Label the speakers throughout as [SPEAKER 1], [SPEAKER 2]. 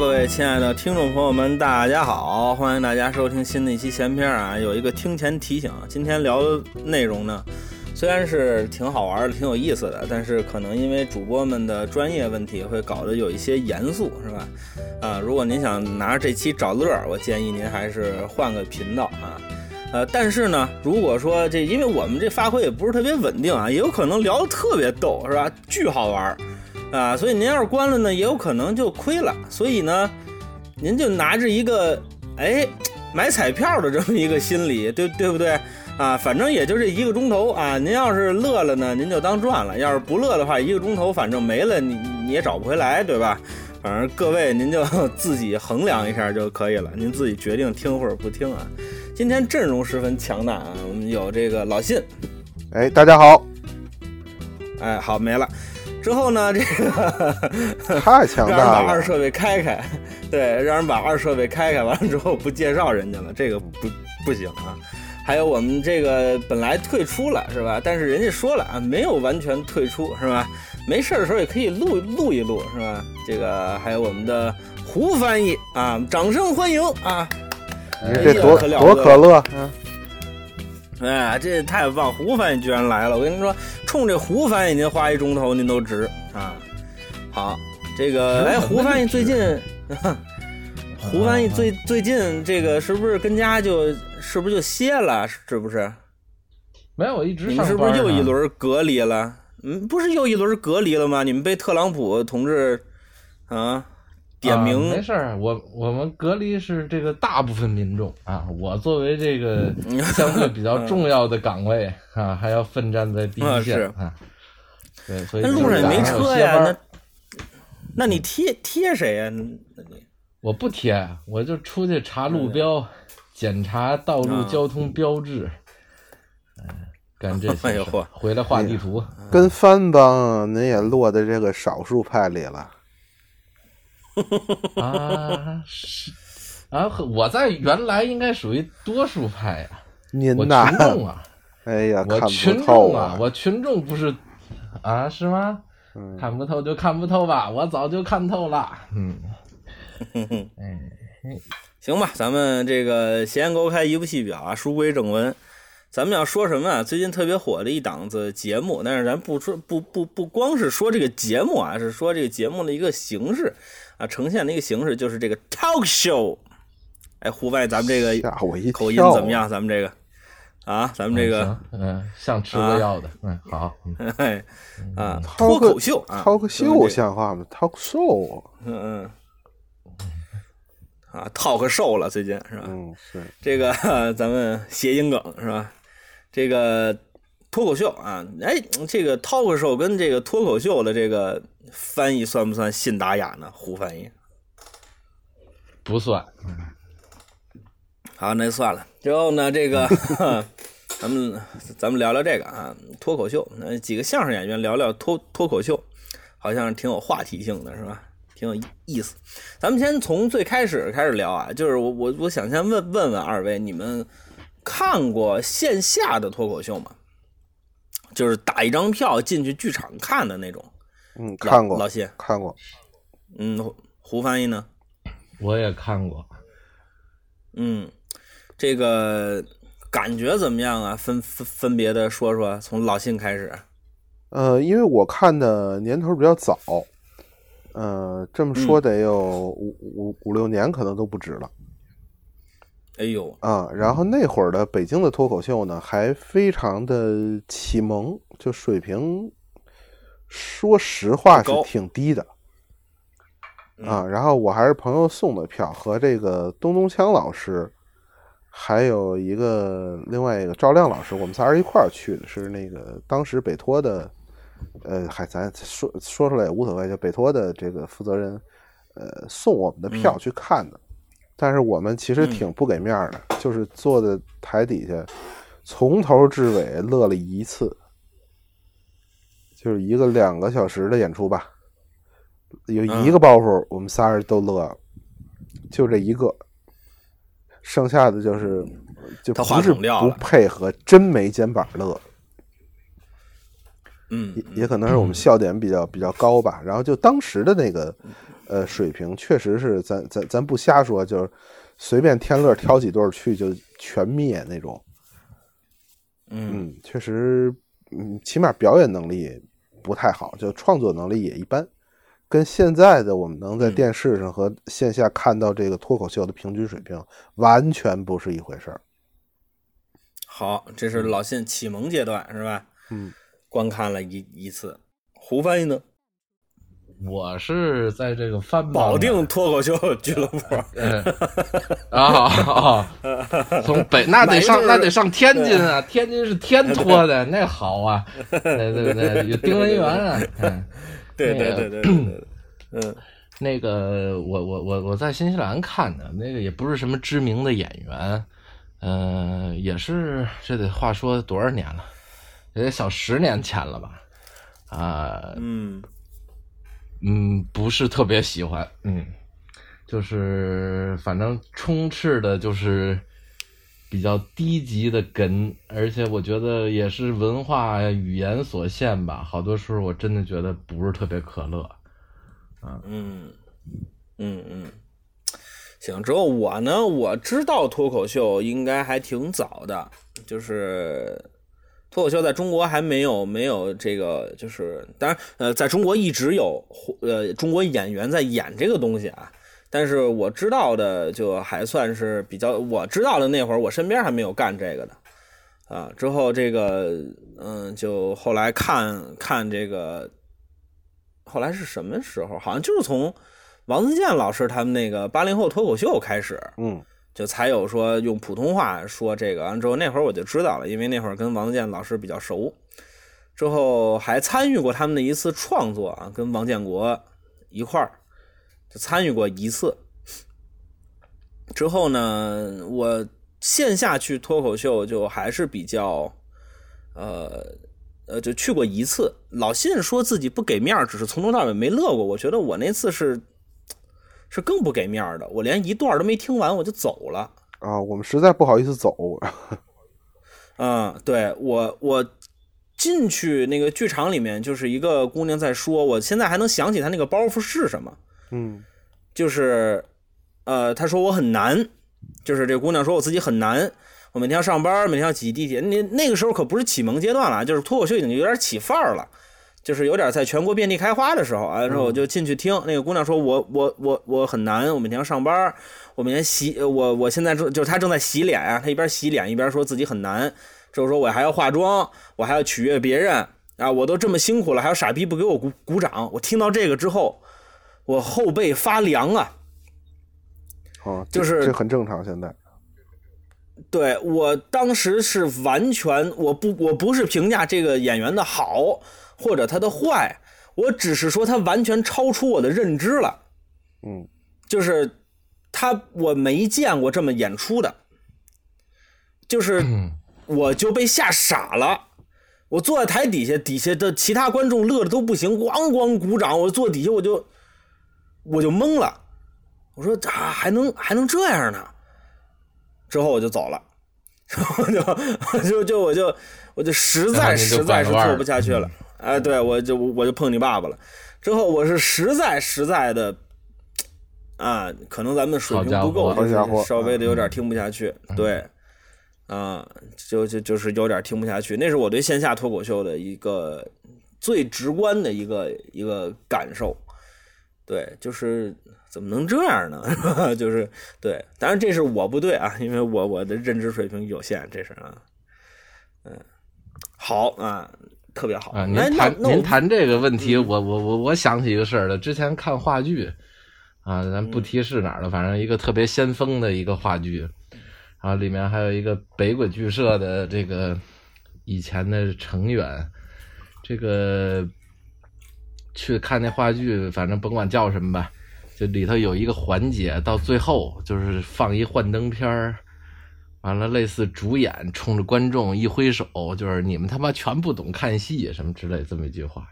[SPEAKER 1] 各位亲爱的听众朋友们，大家好！欢迎大家收听新的一期闲篇啊。有一个听前提醒，今天聊的内容呢，虽然是挺好玩的、挺有意思的，但是可能因为主播们的专业问题，会搞得有一些严肃，是吧？啊，如果您想拿着这期找乐儿，我建议您还是换个频道啊。呃，但是呢，如果说这，因为我们这发挥也不是特别稳定啊，也有可能聊得特别逗，是吧？巨好玩。啊，所以您要是关了呢，也有可能就亏了。所以呢，您就拿着一个哎买彩票的这么一个心理，对对不对？啊，反正也就这一个钟头啊。您要是乐了呢，您就当赚了；要是不乐的话，一个钟头反正没了，你你也找不回来，对吧？反正各位您就自己衡量一下就可以了，您自己决定听或者不听啊。今天阵容十分强大啊，我们有这个老信，
[SPEAKER 2] 哎，大家好，
[SPEAKER 1] 哎，好没了。之后呢，这个
[SPEAKER 2] 太强大了，
[SPEAKER 1] 让人把二设备开开，对，让人把二设备开开，完了之后不介绍人家了，这个不不行啊。还有我们这个本来退出了是吧？但是人家说了啊，没有完全退出是吧？没事的时候也可以录录一录是吧？这个还有我们的胡翻译啊，掌声欢迎啊！
[SPEAKER 2] 你这多多可乐，嗯。
[SPEAKER 1] 哎，这太棒！胡翻译居然来了，我跟您说，冲这胡翻译您花一钟头您都值啊！好，这个哎，胡翻译最近，胡翻译最最近这个是不是跟家就是不是就歇了？是不是？
[SPEAKER 3] 没有，我一直
[SPEAKER 1] 你们是不是又一轮隔离了？嗯，不是又一轮隔离了吗？你们被特朗普同志啊？点名
[SPEAKER 3] 没事儿，我我们隔离是这个大部分民众啊，我作为这个 相对比较重要的岗位啊，还要奋战在第一线啊。对，所以
[SPEAKER 1] 那路上也没车呀，那那你贴贴谁呀？
[SPEAKER 3] 我不贴，我就出去查路标，检查道路交通标志，嗯，干这些。
[SPEAKER 1] 哎呦嚯！
[SPEAKER 3] 回来画地图。
[SPEAKER 2] 跟番邦，您也落在这个少数派里了。
[SPEAKER 3] 啊是啊，我在原来应该属于多数派呀。
[SPEAKER 2] 您
[SPEAKER 3] 呐，群众啊，
[SPEAKER 2] 哎呀，
[SPEAKER 3] 我群众啊，我群众不是啊，是吗？看不透就看不透吧，我早就看透了。嗯，
[SPEAKER 1] 哎，行吧，咱们这个闲言勾开，一部戏表啊，书归正文。咱们要说什么啊？最近特别火的一档子节目，但是咱不说，不不不光是说这个节目啊，是说这个节目的一个形式。啊，呈现的一个形式就是这个 talk show。哎，户外，咱们这个口音怎么样？咱们这个啊，咱们这个
[SPEAKER 3] 嗯，像吃过药的，嗯，好，
[SPEAKER 1] 哎，啊，脱口秀
[SPEAKER 2] ，talk show 像话吗？talk show，
[SPEAKER 1] 嗯嗯，啊，talk show 了，最近是吧？
[SPEAKER 2] 嗯，是
[SPEAKER 1] 这个 咱们谐音梗是吧？这个脱口秀啊，哎，这个 talk show 跟这个脱口秀的这个。翻译算不算信达雅呢？胡翻译
[SPEAKER 3] 不算。
[SPEAKER 1] 好，那算了。之后呢，这个 咱们咱们聊聊这个啊，脱口秀。那几个相声演员聊聊脱脱口秀，好像挺有话题性的，是吧？挺有意思。咱们先从最开始开始聊啊，就是我我我想先问问问二位，你们看过线下的脱口秀吗？就是打一张票进去剧场看的那种。
[SPEAKER 2] 嗯，看过
[SPEAKER 1] 老谢
[SPEAKER 2] 看过，
[SPEAKER 1] 嗯，胡翻译呢？
[SPEAKER 3] 我也看过，
[SPEAKER 1] 嗯，这个感觉怎么样啊？分分分别的说说，从老信开始。
[SPEAKER 2] 呃，因为我看的年头比较早，呃，这么说得有五五五六年，可能都不止了。
[SPEAKER 1] 哎呦。
[SPEAKER 2] 啊！然后那会儿的北京的脱口秀呢，还非常的启蒙，就水平。说实话是挺低的，啊，然后我还是朋友送的票，和这个东东锵老师，还有一个另外一个赵亮老师，我们仨人一块儿去的，是那个当时北托的，呃，还咱说说出来也无所谓，就北托的这个负责人，呃，送我们的票去看的，但是我们其实挺不给面的，就是坐在台底下，从头至尾乐了一次。就是一个两个小时的演出吧，有一个包袱，我们仨人都乐，就这一个，剩下的就是就不是不配合，真没肩膀乐。
[SPEAKER 1] 嗯，
[SPEAKER 2] 也可能是我们笑点比较比较高吧。然后就当时的那个呃，水平确实是咱咱咱不瞎说，就是随便天乐挑几对去就全灭那种。嗯，确实，嗯，起码表演能力不太好，就创作能力也一般，跟现在的我们能在电视上和线下看到这个脱口秀的平均水平完全不是一回事儿。
[SPEAKER 1] 好，这是老信启蒙阶段是吧？
[SPEAKER 2] 嗯，
[SPEAKER 1] 观看了一一次，胡翻译呢？
[SPEAKER 3] 我是在这个翻
[SPEAKER 1] 保定脱口秀 俱乐部。
[SPEAKER 3] 啊啊！从北那得上那得上天津啊，天津是天脱的，那好啊，对对对，有丁文元啊，
[SPEAKER 1] 对对对对对，嗯，
[SPEAKER 3] 那个我我我我在新西兰看的，那个也不是什么知名的演员，嗯，也是这得话说多少年了，也得小十年前了吧，啊，
[SPEAKER 1] 嗯。
[SPEAKER 3] 嗯，不是特别喜欢，嗯，就是反正充斥的就是比较低级的梗，而且我觉得也是文化语言所限吧，好多时候我真的觉得不是特别可乐，
[SPEAKER 1] 啊，嗯，嗯嗯，行，之后我呢，我知道脱口秀应该还挺早的，就是。脱口秀在中国还没有没有这个，就是当然，呃，在中国一直有呃中国演员在演这个东西啊。但是我知道的就还算是比较，我知道的那会儿，我身边还没有干这个的啊。之后这个，嗯，就后来看看这个，后来是什么时候？好像就是从王自健老师他们那个八零后脱口秀开始，
[SPEAKER 2] 嗯。
[SPEAKER 1] 就才有说用普通话说这个，完之后那会儿我就知道了，因为那会儿跟王建老师比较熟，之后还参与过他们的一次创作啊，跟王建国一块儿就参与过一次。之后呢，我线下去脱口秀就还是比较，呃呃，就去过一次。老信说自己不给面只是从头到尾没乐过。我觉得我那次是。是更不给面的，我连一段都没听完我就走了
[SPEAKER 2] 啊！我们实在不好意思走。
[SPEAKER 1] 嗯，对我我进去那个剧场里面，就是一个姑娘在说，我现在还能想起她那个包袱是什么。
[SPEAKER 2] 嗯，
[SPEAKER 1] 就是呃，她说我很难，就是这姑娘说我自己很难，我每天要上班，每天要挤地铁。那那个时候可不是启蒙阶段了，就是脱口秀已经有点起范儿了。就是有点在全国遍地开花的时候啊，然后我就进去听那个姑娘说，我我我我很难，我每天要上班，我每天洗我我现在正就是她正在洗脸啊，她一边洗脸一边说自己很难，就是说我还要化妆，我还要取悦别人啊，我都这么辛苦了，还有傻逼不给我鼓鼓掌，我听到这个之后，我后背发凉啊。
[SPEAKER 2] 哦，
[SPEAKER 1] 就是
[SPEAKER 2] 这很正常，现在。
[SPEAKER 1] 对我当时是完全我不我不是评价这个演员的好。或者他的坏，我只是说他完全超出我的认知了，
[SPEAKER 2] 嗯，
[SPEAKER 1] 就是他我没见过这么演出的，就是我就被吓傻了，我坐在台底下，底下的其他观众乐的都不行，咣咣鼓掌，我坐底下我就我就懵了，我说咋还能还能这样呢？之后我就走了，然后就就就我就 我就实在实在是做不下去了。哎，对我就我就碰你爸爸了，之后我是实在实在的，啊，可能咱们水平不够，稍微的有点听不下去，对，啊，就就就是有点听不下去，那是我对线下脱口秀的一个最直观的一个一个感受，对，就是怎么能这样呢？就是对，当然这是我不对啊，因为我我的认知水平有限，这是啊，嗯，好啊。特别好
[SPEAKER 3] 啊！您谈您谈这个问题，我我我我想起一个事儿了。之前看话剧啊，咱不提是哪儿了，反正一个特别先锋的一个话剧，然后里面还有一个北鬼剧社的这个以前的成员，这个去看那话剧，反正甭管叫什么吧，就里头有一个环节，到最后就是放一幻灯片儿。完了，类似主演冲着观众一挥手，就是你们他妈全不懂看戏什么之类这么一句话，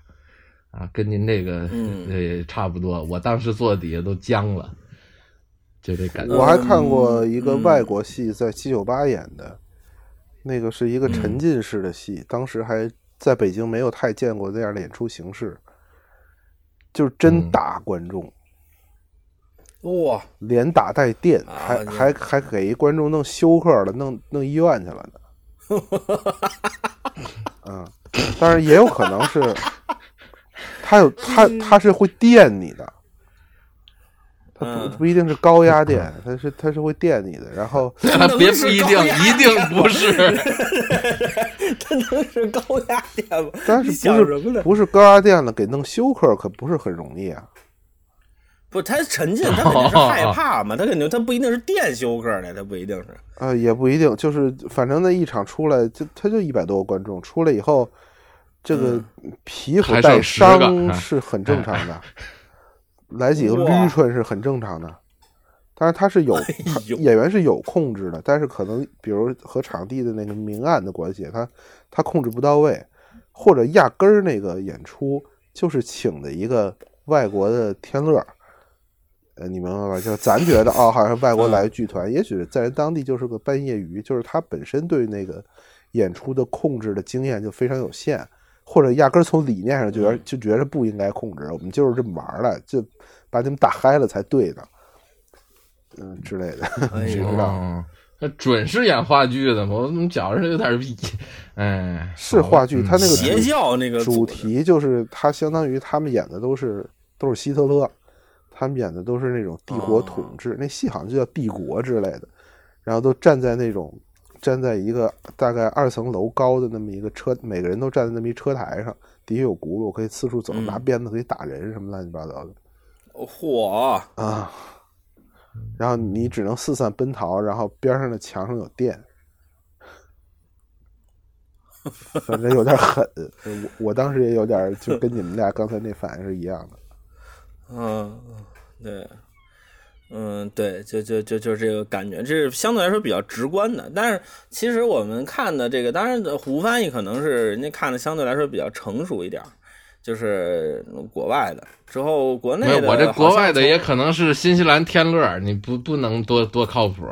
[SPEAKER 3] 啊，跟您这个呃差不多。我当时坐底下都僵了，就这感觉。
[SPEAKER 2] 我还看过一个外国戏，在七九八演的，那个是一个沉浸式的戏，当时还在北京没有太见过这样的演出形式，就是真打观众，
[SPEAKER 1] 哇，
[SPEAKER 2] 连打带电，还还还给一观众弄休克了，弄弄医院去了呢。嗯，但是也有可能是，他有他他是会电你的，他不不一定是高压电，他是他是会电你的。然后
[SPEAKER 3] 别不一定，一定不是，
[SPEAKER 1] 他能是高压电吗？
[SPEAKER 2] 但是不是不是高压电了，给弄休克可不是很容易啊。
[SPEAKER 1] 不，他沉浸，他肯定是害怕嘛，他肯定他不一定是电休克的，他不一定是。
[SPEAKER 2] 啊，也不一定，就是反正那一场出来就他就一百多个观众出来以后，这个皮肤带伤是很正常的，来几个捋唇是很正常的，但是他是有演员是有控制的，但是可能比如和场地的那个明暗的关系，他他控制不到位，或者压根儿那个演出就是请的一个外国的天乐。呃，你明白吧？就咱觉得哦，好像外国来剧团，也许在人当地就是个半业余，就是他本身对那个演出的控制的经验就非常有限，或者压根从理念上觉得就觉得不应该控制，我们就是这么玩的，就把你们打嗨了才对呢，嗯之类的，谁知道？
[SPEAKER 3] 那准是演话剧的嘛？我怎么觉着有点逼？哎，
[SPEAKER 2] 是话剧，他那个
[SPEAKER 1] 邪教那个
[SPEAKER 2] 主题就是他相当于他们演的都是都是希特勒。他们演的都是那种帝国统治，那戏好像就叫《帝国》之类的，然后都站在那种站在一个大概二层楼高的那么一个车，每个人都站在那么一车台上，底下有轱辘，可以四处走，拿鞭子可以打人，什么乱七八糟的。
[SPEAKER 1] 嚯
[SPEAKER 2] 啊！然后你只能四散奔逃，然后边上的墙上有电，反正有点狠。我我当时也有点，就跟你们俩刚才那反应是一样的。
[SPEAKER 1] 嗯，对，嗯，对，就就就就这个感觉，这是相对来说比较直观的。但是其实我们看的这个，当然胡翻译可能是人家看的相对来说比较成熟一点，就是国外的。之后国内
[SPEAKER 3] 的，我这国外的也可能是新西兰天乐，你不不能多多靠谱。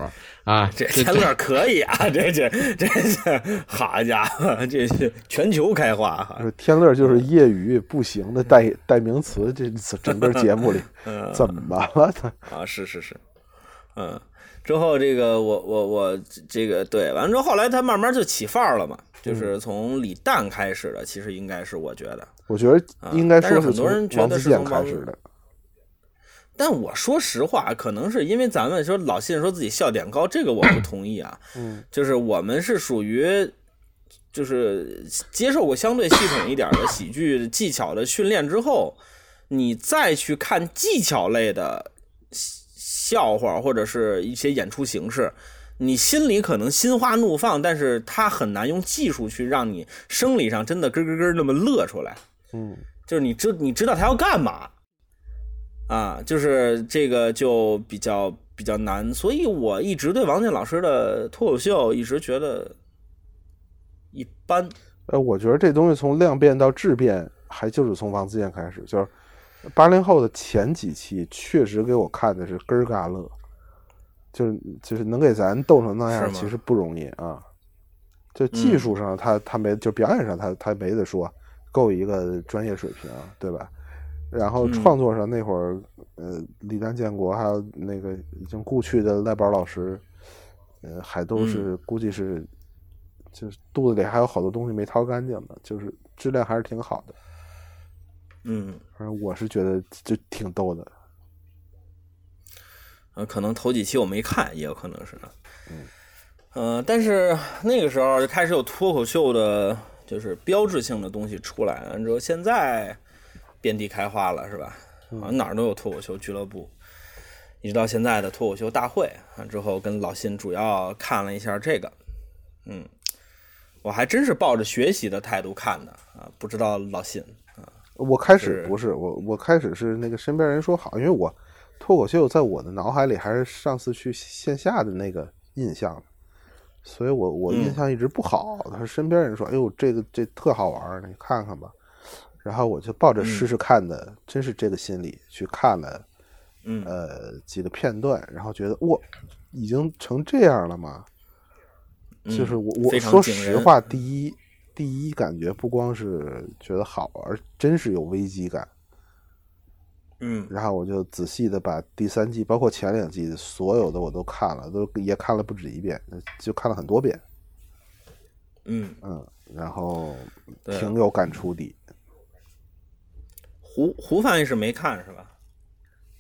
[SPEAKER 3] 啊，
[SPEAKER 1] 这天乐可以啊，这这这这，好家伙，这是全球开花哈！
[SPEAKER 2] 天乐就是业余不行的代代名词，这整个节目里 怎么了？他
[SPEAKER 1] 啊，是是是，嗯，之后这个我我我这个对，完了之后后来他慢慢就起范儿了嘛，就是从李诞开始的，其实应该是我觉得，
[SPEAKER 2] 我觉得应该说
[SPEAKER 1] 是从
[SPEAKER 2] 王自健开始的。
[SPEAKER 1] 但我说实话，可能是因为咱们说老信说自己笑点高，这个我不同意啊。
[SPEAKER 2] 嗯，
[SPEAKER 1] 就是我们是属于，就是接受过相对系统一点的喜剧技巧的训练之后，你再去看技巧类的笑话或者是一些演出形式，你心里可能心花怒放，但是他很难用技术去让你生理上真的咯咯咯那么乐出来。
[SPEAKER 2] 嗯，
[SPEAKER 1] 就是你知你知道他要干嘛。啊，就是这个就比较比较难，所以我一直对王健老师的脱口秀一直觉得一般。
[SPEAKER 2] 呃，我觉得这东西从量变到质变，还就是从王自健开始，就是八零后的前几期确实给我看的是根儿嘎乐，就是就是能给咱逗成那样，其实不容易啊。就技术上他他没，就表演上他他没得说，够一个专业水平，对吧？然后创作上那会儿，呃，李丹、建国还有那个已经故去的赖宝老师，呃，还都是估计是，就是肚子里还有好多东西没掏干净的，就是质量还是挺好的。
[SPEAKER 1] 嗯，
[SPEAKER 2] 反正我是觉得就挺逗的。
[SPEAKER 1] 呃，可能头几期我没看，也有可能是。嗯，呃，但是那个时候就开始有脱口秀的，就是标志性的东西出来了之后，现在。遍地开花了是吧？啊，哪儿都有脱口秀俱乐部，一直到现在的脱口秀大会啊。之后跟老辛主要看了一下这个，嗯，我还真是抱着学习的态度看的啊。不知道老辛啊，
[SPEAKER 2] 我开始不是我，我开始是那个身边人说好，因为我脱口秀在我的脑海里还是上次去线下的那个印象，所以我我印象一直不好。他说身边人说，哎呦，这个这特好玩，你看看吧。然后我就抱着试试看的，真是这个心理去看了，嗯呃几个片段，然后觉得哇，已经成这样了吗？就是我我说实话，第一第一感觉不光是觉得好，而真是有危机感。
[SPEAKER 1] 嗯，
[SPEAKER 2] 然后我就仔细的把第三季，包括前两季所有的我都看了，都也看了不止一遍，就看了很多遍。
[SPEAKER 1] 嗯
[SPEAKER 2] 嗯，然后挺有感触的。
[SPEAKER 1] 胡胡翻译是没看是吧？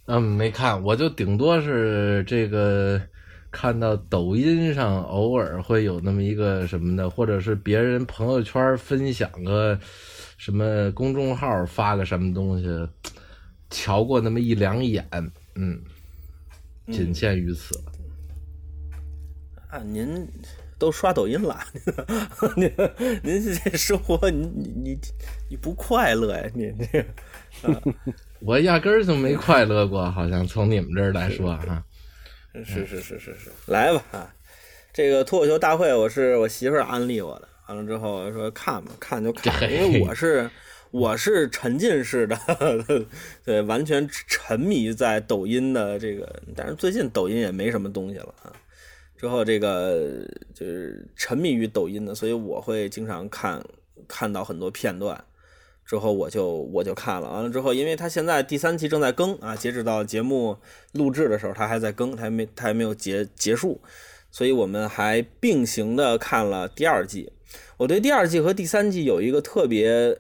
[SPEAKER 3] 嗯，没看，我就顶多是这个看到抖音上偶尔会有那么一个什么的，或者是别人朋友圈分享个什么公众号发个什么东西，瞧过那么一两眼，嗯，仅限于此。
[SPEAKER 1] 啊，您都刷抖音了，您您这生活你你你你不快乐呀？你这。
[SPEAKER 3] 我压根儿就没快乐过，好像从你们这儿来说哈。
[SPEAKER 1] 是是是是是，来吧啊！这个脱口秀大会，我是我媳妇儿安利我的，完了之后我说看吧，看就看，因为我是我是沉浸式的，对，完全沉迷在抖音的这个，但是最近抖音也没什么东西了啊。之后这个就是沉迷于抖音的，所以我会经常看看到很多片段。之后我就我就看了，完了之后，因为他现在第三期正在更啊，截止到节目录制的时候，他还在更，他还没他还没有结结束，所以我们还并行的看了第二季。我对第二季和第三季有一个特别，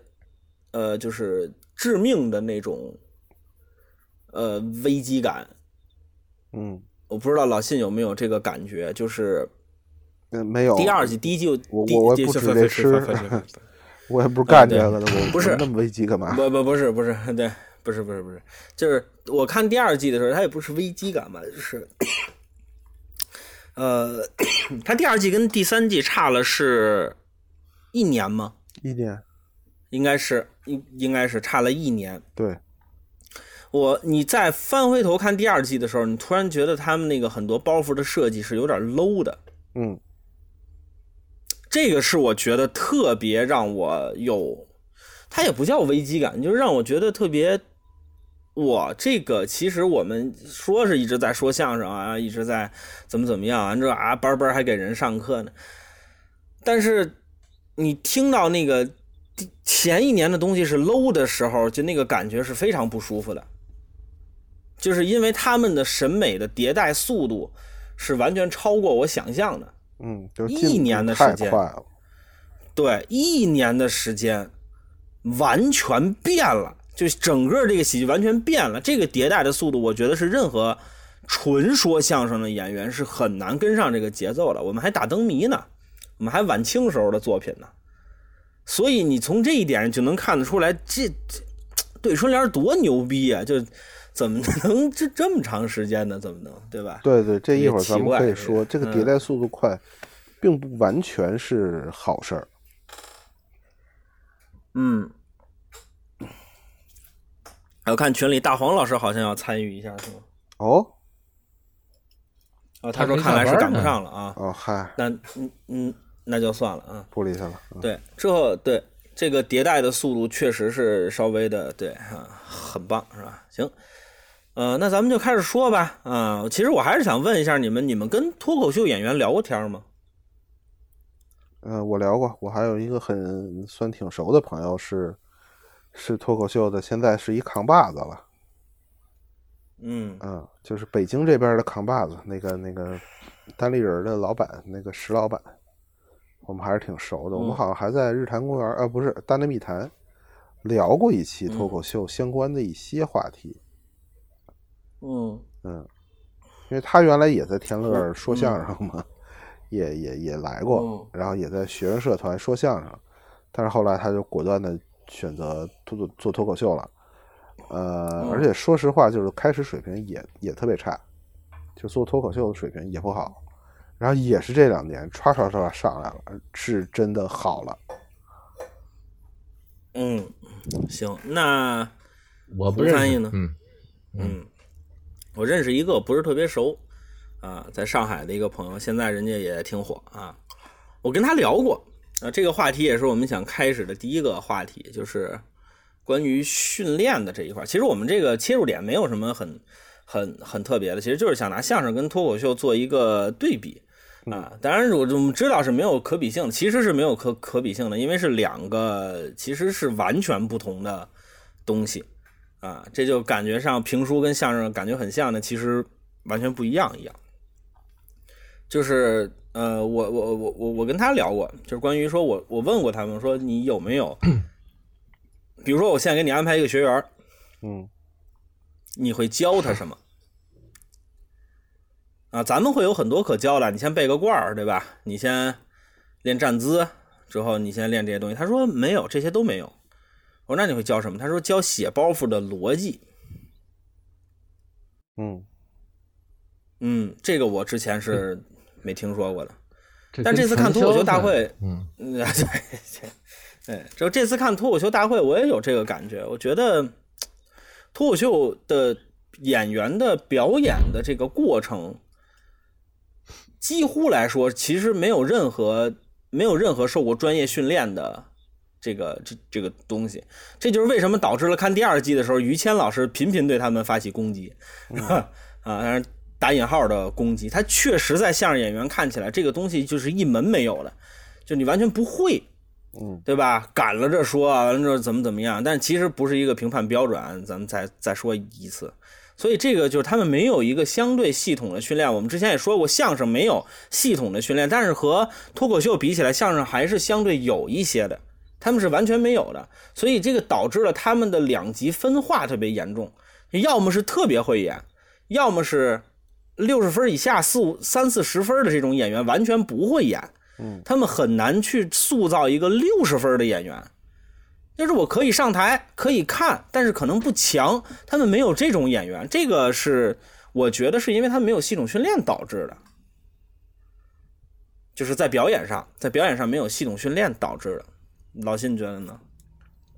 [SPEAKER 1] 呃，就是致命的那种，呃，危机感。
[SPEAKER 2] 嗯，
[SPEAKER 1] 我不知道老信有没有这个感觉，就是，
[SPEAKER 2] 嗯，没有。
[SPEAKER 1] 第二季第一季我
[SPEAKER 2] 我我不止这吃。我也不是干这个的，我
[SPEAKER 1] 不是
[SPEAKER 2] 那么危机干嘛？
[SPEAKER 1] 不不不是不是，对，不是不是不是，就是我看第二季的时候，它也不是危机感吧，就是，呃，它第二季跟第三季差了是一年吗？
[SPEAKER 2] 一年，
[SPEAKER 1] 应该是应应该是差了一年。
[SPEAKER 2] 对，
[SPEAKER 1] 我你再翻回头看第二季的时候，你突然觉得他们那个很多包袱的设计是有点 low 的。
[SPEAKER 2] 嗯。
[SPEAKER 1] 这个是我觉得特别让我有，它也不叫危机感，就是让我觉得特别，我这个其实我们说是一直在说相声啊，一直在怎么怎么样，完之后啊班班还给人上课呢，但是你听到那个前一年的东西是 low 的时候，就那个感觉是非常不舒服的，就是因为他们的审美的迭代速度是完全超过我想象的。
[SPEAKER 2] 嗯，
[SPEAKER 1] 一年的时间，对，一年的时间完全变了，就整个这个喜剧完全变了。这个迭代的速度，我觉得是任何纯说相声的演员是很难跟上这个节奏的。我们还打灯谜呢，我们还晚清时候的作品呢，所以你从这一点就能看得出来，这这对春联多牛逼啊！就怎么能这这么长时间呢？怎么能对吧？
[SPEAKER 2] 对对，这一会儿咱们可以说，这个迭代速度快，并不完全是好事儿。
[SPEAKER 1] 嗯，我看群里大黄老师好像要参与一下，是吗？
[SPEAKER 2] 哦，
[SPEAKER 1] 哦，他说看来是赶不上了啊。
[SPEAKER 2] 哦嗨，
[SPEAKER 1] 那嗯嗯，那就算了啊，
[SPEAKER 2] 不理他了。
[SPEAKER 1] 对，之后对这个迭代的速度确实是稍微的对啊，很棒是吧？行。呃，那咱们就开始说吧。啊，其实我还是想问一下你们，你们跟脱口秀演员聊过天吗？
[SPEAKER 2] 嗯，我聊过，我还有一个很算挺熟的朋友是是脱口秀的，现在是一扛把子了。
[SPEAKER 1] 嗯
[SPEAKER 2] 嗯，就是北京这边的扛把子，那个那个单立人的老板，那个石老板，我们还是挺熟的。我们好像还在日坛公园，呃，不是大内密谈聊过一期脱口秀相关的一些话题。
[SPEAKER 1] 嗯
[SPEAKER 2] 嗯嗯，因为他原来也在天乐说相声嘛，也也也来过，然后也在学生社团说相声，但是后来他就果断的选择做做脱口秀了，呃，而且说实话，就是开始水平也也特别差，就做脱口秀的水平也不好，然后也是这两年唰唰唰上来了，是真的好了。
[SPEAKER 1] 嗯，行，那
[SPEAKER 3] 我不
[SPEAKER 1] 翻译呢？
[SPEAKER 3] 嗯
[SPEAKER 1] 嗯。我认识一个不是特别熟，啊，在上海的一个朋友，现在人家也挺火啊。我跟他聊过，啊，这个话题也是我们想开始的第一个话题，就是关于训练的这一块。其实我们这个切入点没有什么很很很特别的，其实就是想拿相声跟脱口秀做一个对比啊。当然，我我们知道是没有可比性的，其实是没有可可比性的，因为是两个其实是完全不同的东西。啊，这就感觉上评书跟相声感觉很像的，其实完全不一样一样。就是呃，我我我我我跟他聊过，就是关于说我我问过他们说你有没有，比如说我现在给你安排一个学员，
[SPEAKER 2] 嗯，
[SPEAKER 1] 你会教他什么？啊，咱们会有很多可教的，你先背个罐儿，对吧？你先练站姿，之后你先练这些东西。他说没有，这些都没有。我说那你会教什么？他说教写包袱的逻辑。
[SPEAKER 2] 嗯
[SPEAKER 1] 嗯，这个我之前是没听说过的，
[SPEAKER 3] 这
[SPEAKER 1] 但这次看脱口秀大会，
[SPEAKER 3] 嗯，
[SPEAKER 1] 对对，就这次看脱口秀大会，我也有这个感觉。我觉得脱口秀的演员的表演的这个过程，几乎来说，其实没有任何没有任何受过专业训练的这个这这个东西。这就是为什么导致了看第二季的时候，于谦老师频频对他们发起攻击，啊，当然打引号的攻击。他确实在相声演员看起来，这个东西就是一门没有的，就你完全不会。
[SPEAKER 2] 嗯，
[SPEAKER 1] 对吧？赶了这说，完了这怎么怎么样？但其实不是一个评判标准。咱们再再说一次，所以这个就是他们没有一个相对系统的训练。我们之前也说过，相声没有系统的训练，但是和脱口秀比起来，相声还是相对有一些的。他们是完全没有的，所以这个导致了他们的两极分化特别严重。要么是特别会演，要么是六十分以下四五三四十分的这种演员完全不会演。
[SPEAKER 2] 嗯，
[SPEAKER 1] 他们很难去塑造一个六十分的演员。就是我可以上台，可以看，但是可能不强。他们没有这种演员，这个是我觉得是因为他们没有系统训练导致的，就是在表演上，在表演上没有系统训练导致的。老辛，你觉得呢？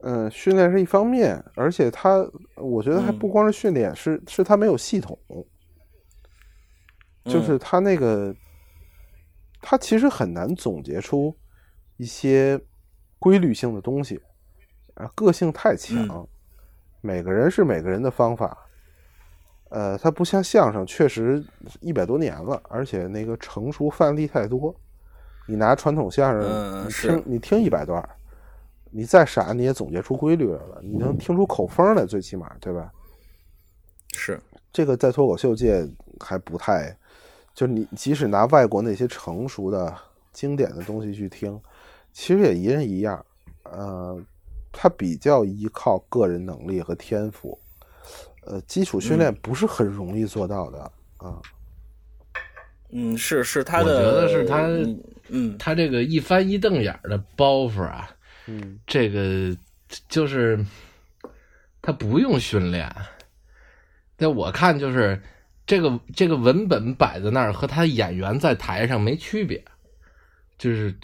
[SPEAKER 2] 嗯，训练是一方面，而且他，我觉得还不光是训练，是是他没有系统，就是他那个，他其实很难总结出一些规律性的东西，啊，个性太强，每个人是每个人的方法，呃，他不像相声，确实一百多年了，而且那个成熟范例太多，你拿传统相声，你听你听一百段。你再傻，你也总结出规律来了，你能听出口风来，最起码，对吧？
[SPEAKER 1] 是
[SPEAKER 2] 这个在脱口秀界还不太，就你即使拿外国那些成熟的经典的东西去听，其实也一人一样。呃，他比较依靠个人能力和天赋，呃，基础训练不是很容易做到的啊。
[SPEAKER 1] 嗯，是是他的，
[SPEAKER 3] 我觉得是他，
[SPEAKER 1] 嗯，
[SPEAKER 3] 他这个一翻一瞪眼的包袱啊。
[SPEAKER 2] 嗯，
[SPEAKER 3] 这个就是他不用训练，在我看就是这个这个文本摆在那儿和他演员在台上没区别，就是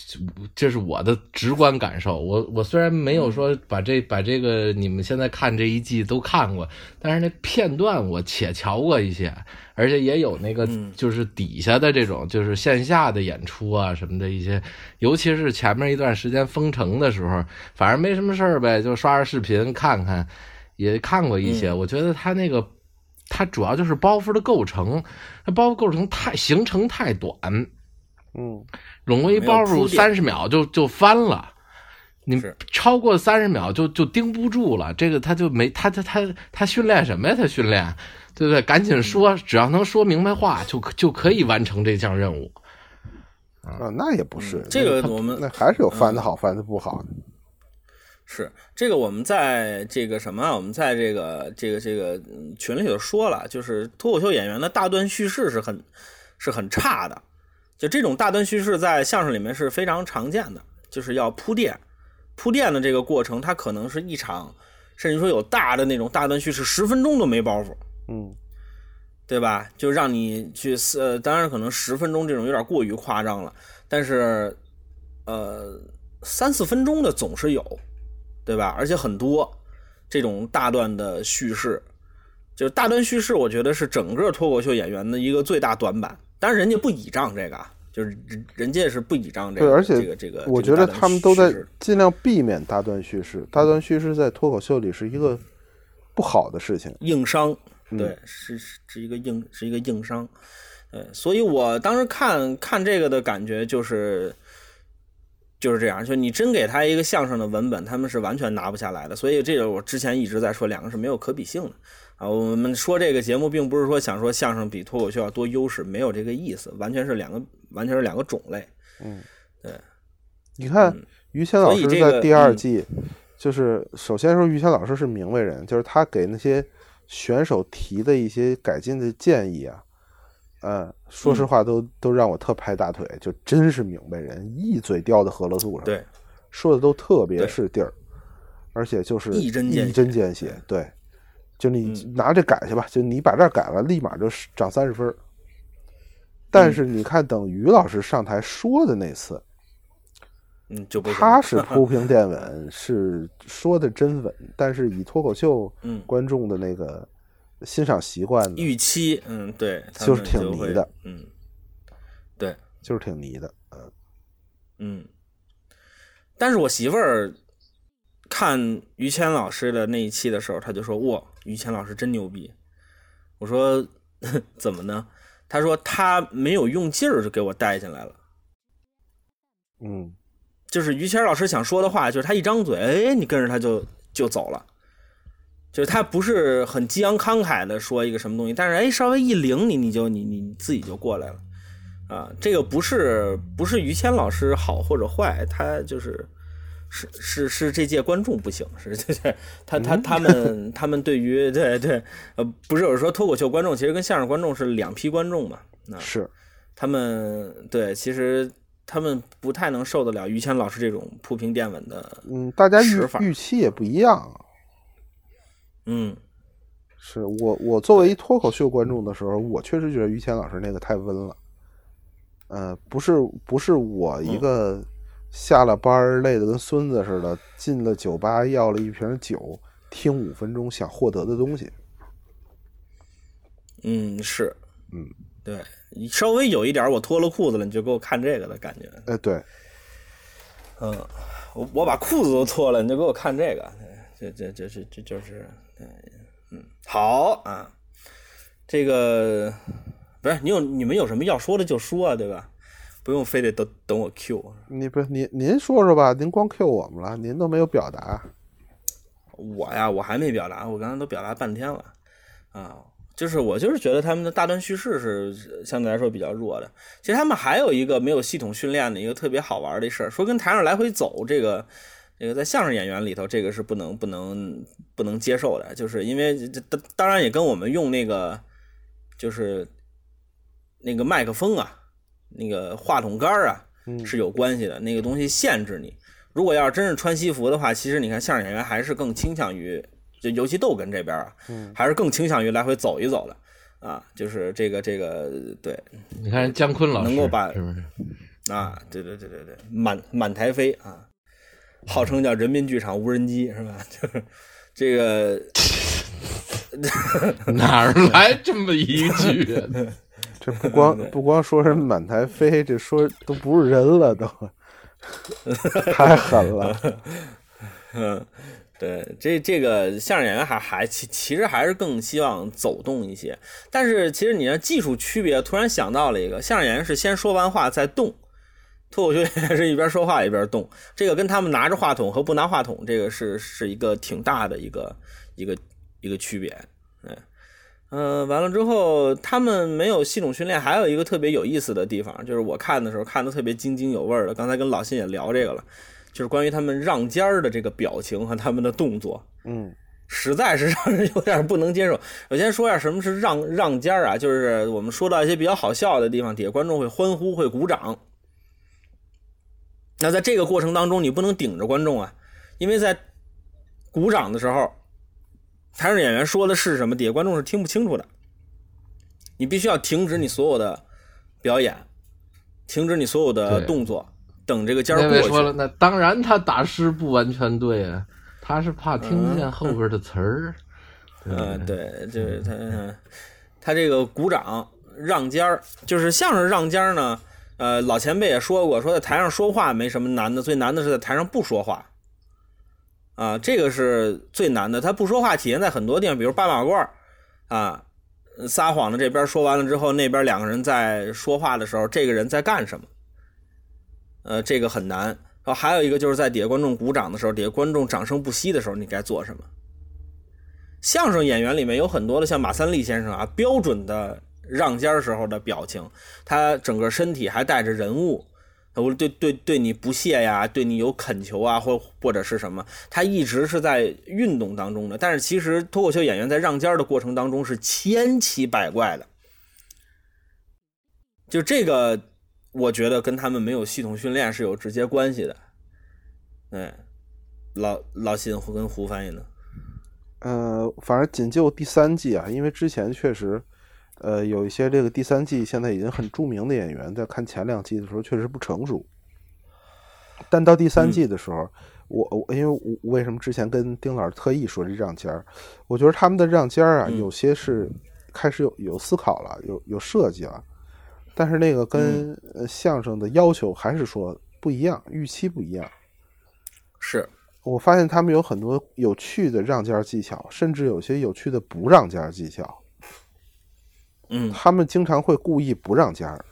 [SPEAKER 3] 这是我的直观感受。我我虽然没有说把这把这个你们现在看这一季都看过，但是那片段我且瞧过一些。而且也有那个，就是底下的这种，就是线下的演出啊什么的一些，尤其是前面一段时间封城的时候，反正没什么事儿呗，就刷刷视频看看，也看过一些。我觉得他那个，他主要就是包袱的构成，他包袱构成太行程太短，
[SPEAKER 2] 嗯，
[SPEAKER 3] 容易包袱三十秒就就翻了，你超过三十秒就就盯不住了。这个他就没他他他他训练什么呀？他训练。对不对？赶紧说，只要能说明白话，就就可以完成这项任务。
[SPEAKER 2] 啊，那也不是
[SPEAKER 1] 这个，我们
[SPEAKER 2] 那还是有翻的好，翻的不好的。
[SPEAKER 1] 是这个，我们在这个什么，我们在这个这个这个群里头说了，就是脱口秀演员的大段叙事是很是很差的。就这种大段叙事在相声里面是非常常见的，就是要铺垫，铺垫的这个过程，它可能是一场，甚至说有大的那种大段叙事，十分钟都没包袱。
[SPEAKER 2] 嗯，
[SPEAKER 1] 对吧？就让你去呃，当然可能十分钟这种有点过于夸张了，但是呃，三四分钟的总是有，对吧？而且很多这种大段的叙事，就是大段叙事，我觉得是整个脱口秀演员的一个最大短板。当然，人家不倚仗这个，就是人人家是不倚仗这个。
[SPEAKER 2] 对，而且
[SPEAKER 1] 这个这个，
[SPEAKER 2] 我觉得他们都在尽量避免大段叙事。大段叙事在脱口秀里是一个不好的事情，
[SPEAKER 1] 硬伤。对，是是是一个硬是一个硬伤，对，所以我当时看看这个的感觉就是，就是这样，就你真给他一个相声的文本，他们是完全拿不下来的。所以这个我之前一直在说，两个是没有可比性的啊。我们说这个节目，并不是说想说相声比脱口秀要多优势，没有这个意思，完全是两个，完全是两个种类。
[SPEAKER 2] 嗯，
[SPEAKER 1] 对。
[SPEAKER 2] 你看于谦老师在第二季，就是首先说于谦老师是明白人，就是他给那些选手提的一些改进的建议啊。嗯，说实话，都都让我特拍大腿，就真是明白人，一嘴叼在河洛肚上，
[SPEAKER 1] 对，
[SPEAKER 2] 说的都特别是地儿，而且就是
[SPEAKER 1] 一针
[SPEAKER 2] 一针见血，对，就你拿这改去吧，就你把这改了，立马就涨三十分。但是你看，等于老师上台说的那次，
[SPEAKER 1] 嗯，就
[SPEAKER 2] 他是铺平垫稳，是说的真稳，但是以脱口秀观众的那个。欣赏习惯
[SPEAKER 1] 预期，嗯，对，
[SPEAKER 2] 就是挺泥的，
[SPEAKER 1] 嗯，对，
[SPEAKER 2] 就是挺泥的，
[SPEAKER 1] 嗯，嗯。但是我媳妇儿看于谦老师的那一期的时候，她就说：“哇，于谦老师真牛逼。”我说：“ 怎么呢？”他说：“他没有用劲儿就给我带进来了。”
[SPEAKER 2] 嗯，
[SPEAKER 1] 就是于谦老师想说的话，就是他一张嘴，哎，你跟着他就就走了。就是他不是很激昂慷慨的说一个什么东西，但是哎，稍微一领你，你就你你自己就过来了，啊，这个不是不是于谦老师好或者坏，他就是是是是这届观众不行，是 对对，他他他们他们对于对对呃不是有说脱口秀观众其实跟相声观众是两批观众嘛，那
[SPEAKER 2] 是
[SPEAKER 1] 他们对其实他们不太能受得了于谦老师这种铺平垫稳的，
[SPEAKER 2] 嗯，大家预预期也不一样。
[SPEAKER 1] 嗯，
[SPEAKER 2] 是我我作为一脱口秀观众的时候，我确实觉得于谦老师那个太温了。呃，不是不是我一个下了班累得跟孙子似的，进了酒吧要了一瓶酒，听五分钟想获得的东西。
[SPEAKER 1] 嗯，是，
[SPEAKER 2] 嗯，
[SPEAKER 1] 对你稍微有一点我脱了裤子了，你就给我看这个的感觉。
[SPEAKER 2] 哎，对，
[SPEAKER 1] 嗯，我我把裤子都脱了，你就给我看这个，这这这这这就是。对，嗯，好啊，这个不是你有你们有什么要说的就说啊，对吧？不用非得等等我 Q。
[SPEAKER 2] 你不是您您说说吧，您光 Q 我们了，您都没有表达。
[SPEAKER 1] 我呀，我还没表达，我刚才都表达半天了啊。就是我就是觉得他们的大段叙事是相对来说比较弱的。其实他们还有一个没有系统训练的一个特别好玩的事儿，说跟台上来回走这个。这个在相声演员里头，这个是不能不能不能接受的，就是因为这当当然也跟我们用那个就是那个麦克风啊，那个话筒杆啊是有关系的。那个东西限制你。如果要是真是穿西服的话，其实你看相声演员还是更倾向于，就尤其逗哏这边啊，还是更倾向于来回走一走的啊。就是这个这个对，
[SPEAKER 3] 你看姜昆老
[SPEAKER 1] 师能够把
[SPEAKER 3] 是不是
[SPEAKER 1] 啊？对对对对对，满满台飞啊。号称叫人民剧场无人机是吧？就是这个
[SPEAKER 3] 哪儿来这么一句？
[SPEAKER 2] 这不光 不光说是满台飞，这说都不是人了，都太狠了。
[SPEAKER 1] 嗯，对，这这个相声演员还还其其实还是更希望走动一些。但是其实你的技术区别，突然想到了一个，相声演员是先说完话再动。脱口秀演员是一边说话一边动，这个跟他们拿着话筒和不拿话筒，这个是是一个挺大的一个一个一个区别。嗯，嗯，完了之后，他们没有系统训练，还有一个特别有意思的地方，就是我看的时候看的特别津津有味的。刚才跟老辛也聊这个了，就是关于他们让尖儿的这个表情和他们的动作，
[SPEAKER 2] 嗯，
[SPEAKER 1] 实在是让人 有点不能接受。我先说一下什么是让让尖儿啊，就是我们说到一些比较好笑的地方，底下观众会欢呼会鼓掌。那在这个过程当中，你不能顶着观众啊，因为在鼓掌的时候，台上演员说的是什么，底下观众是听不清楚的。你必须要停止你所有的表演，停止你所有的动作，等这个尖儿过去。
[SPEAKER 3] 说了，那当然他打诗不完全对啊，他是怕听不见后边的词儿。
[SPEAKER 1] 嗯，对，就是他他这个鼓掌让尖儿，就是相声让尖儿呢。呃，老前辈也说过，说在台上说话没什么难的，最难的是在台上不说话。啊，这个是最难的。他不说话体现在很多地方，比如八马褂啊，撒谎的这边说完了之后，那边两个人在说话的时候，这个人在干什么？呃，这个很难然后还有一个就是在底下观众鼓掌的时候，底下观众掌声不息的时候，你该做什么？相声演员里面有很多的像马三立先生啊，标准的让尖时候的表情，他整个身体还带着人物。我对对对你不屑呀，对你有恳求啊，或或者是什么，他一直是在运动当中的。但是其实脱口秀演员在让尖儿的过程当中是千奇百怪的，就这个，我觉得跟他们没有系统训练是有直接关系的。哎，老老辛跟胡翻译呢？
[SPEAKER 2] 呃，反正仅就第三季啊，因为之前确实。呃，有一些这个第三季现在已经很著名的演员，在看前两季的时候确实不成熟，但到第三季的时候，我我因为我为什么之前跟丁老师特意说这让尖儿，我觉得他们的让尖儿啊，有些是开始有有思考了，有有设计了，但是那个跟相声的要求还是说不一样，预期不一样。
[SPEAKER 1] 是。
[SPEAKER 2] 我发现他们有很多有趣的让尖技巧，甚至有些有趣的不让尖技巧。
[SPEAKER 1] 嗯，
[SPEAKER 2] 他们经常会故意不让尖儿，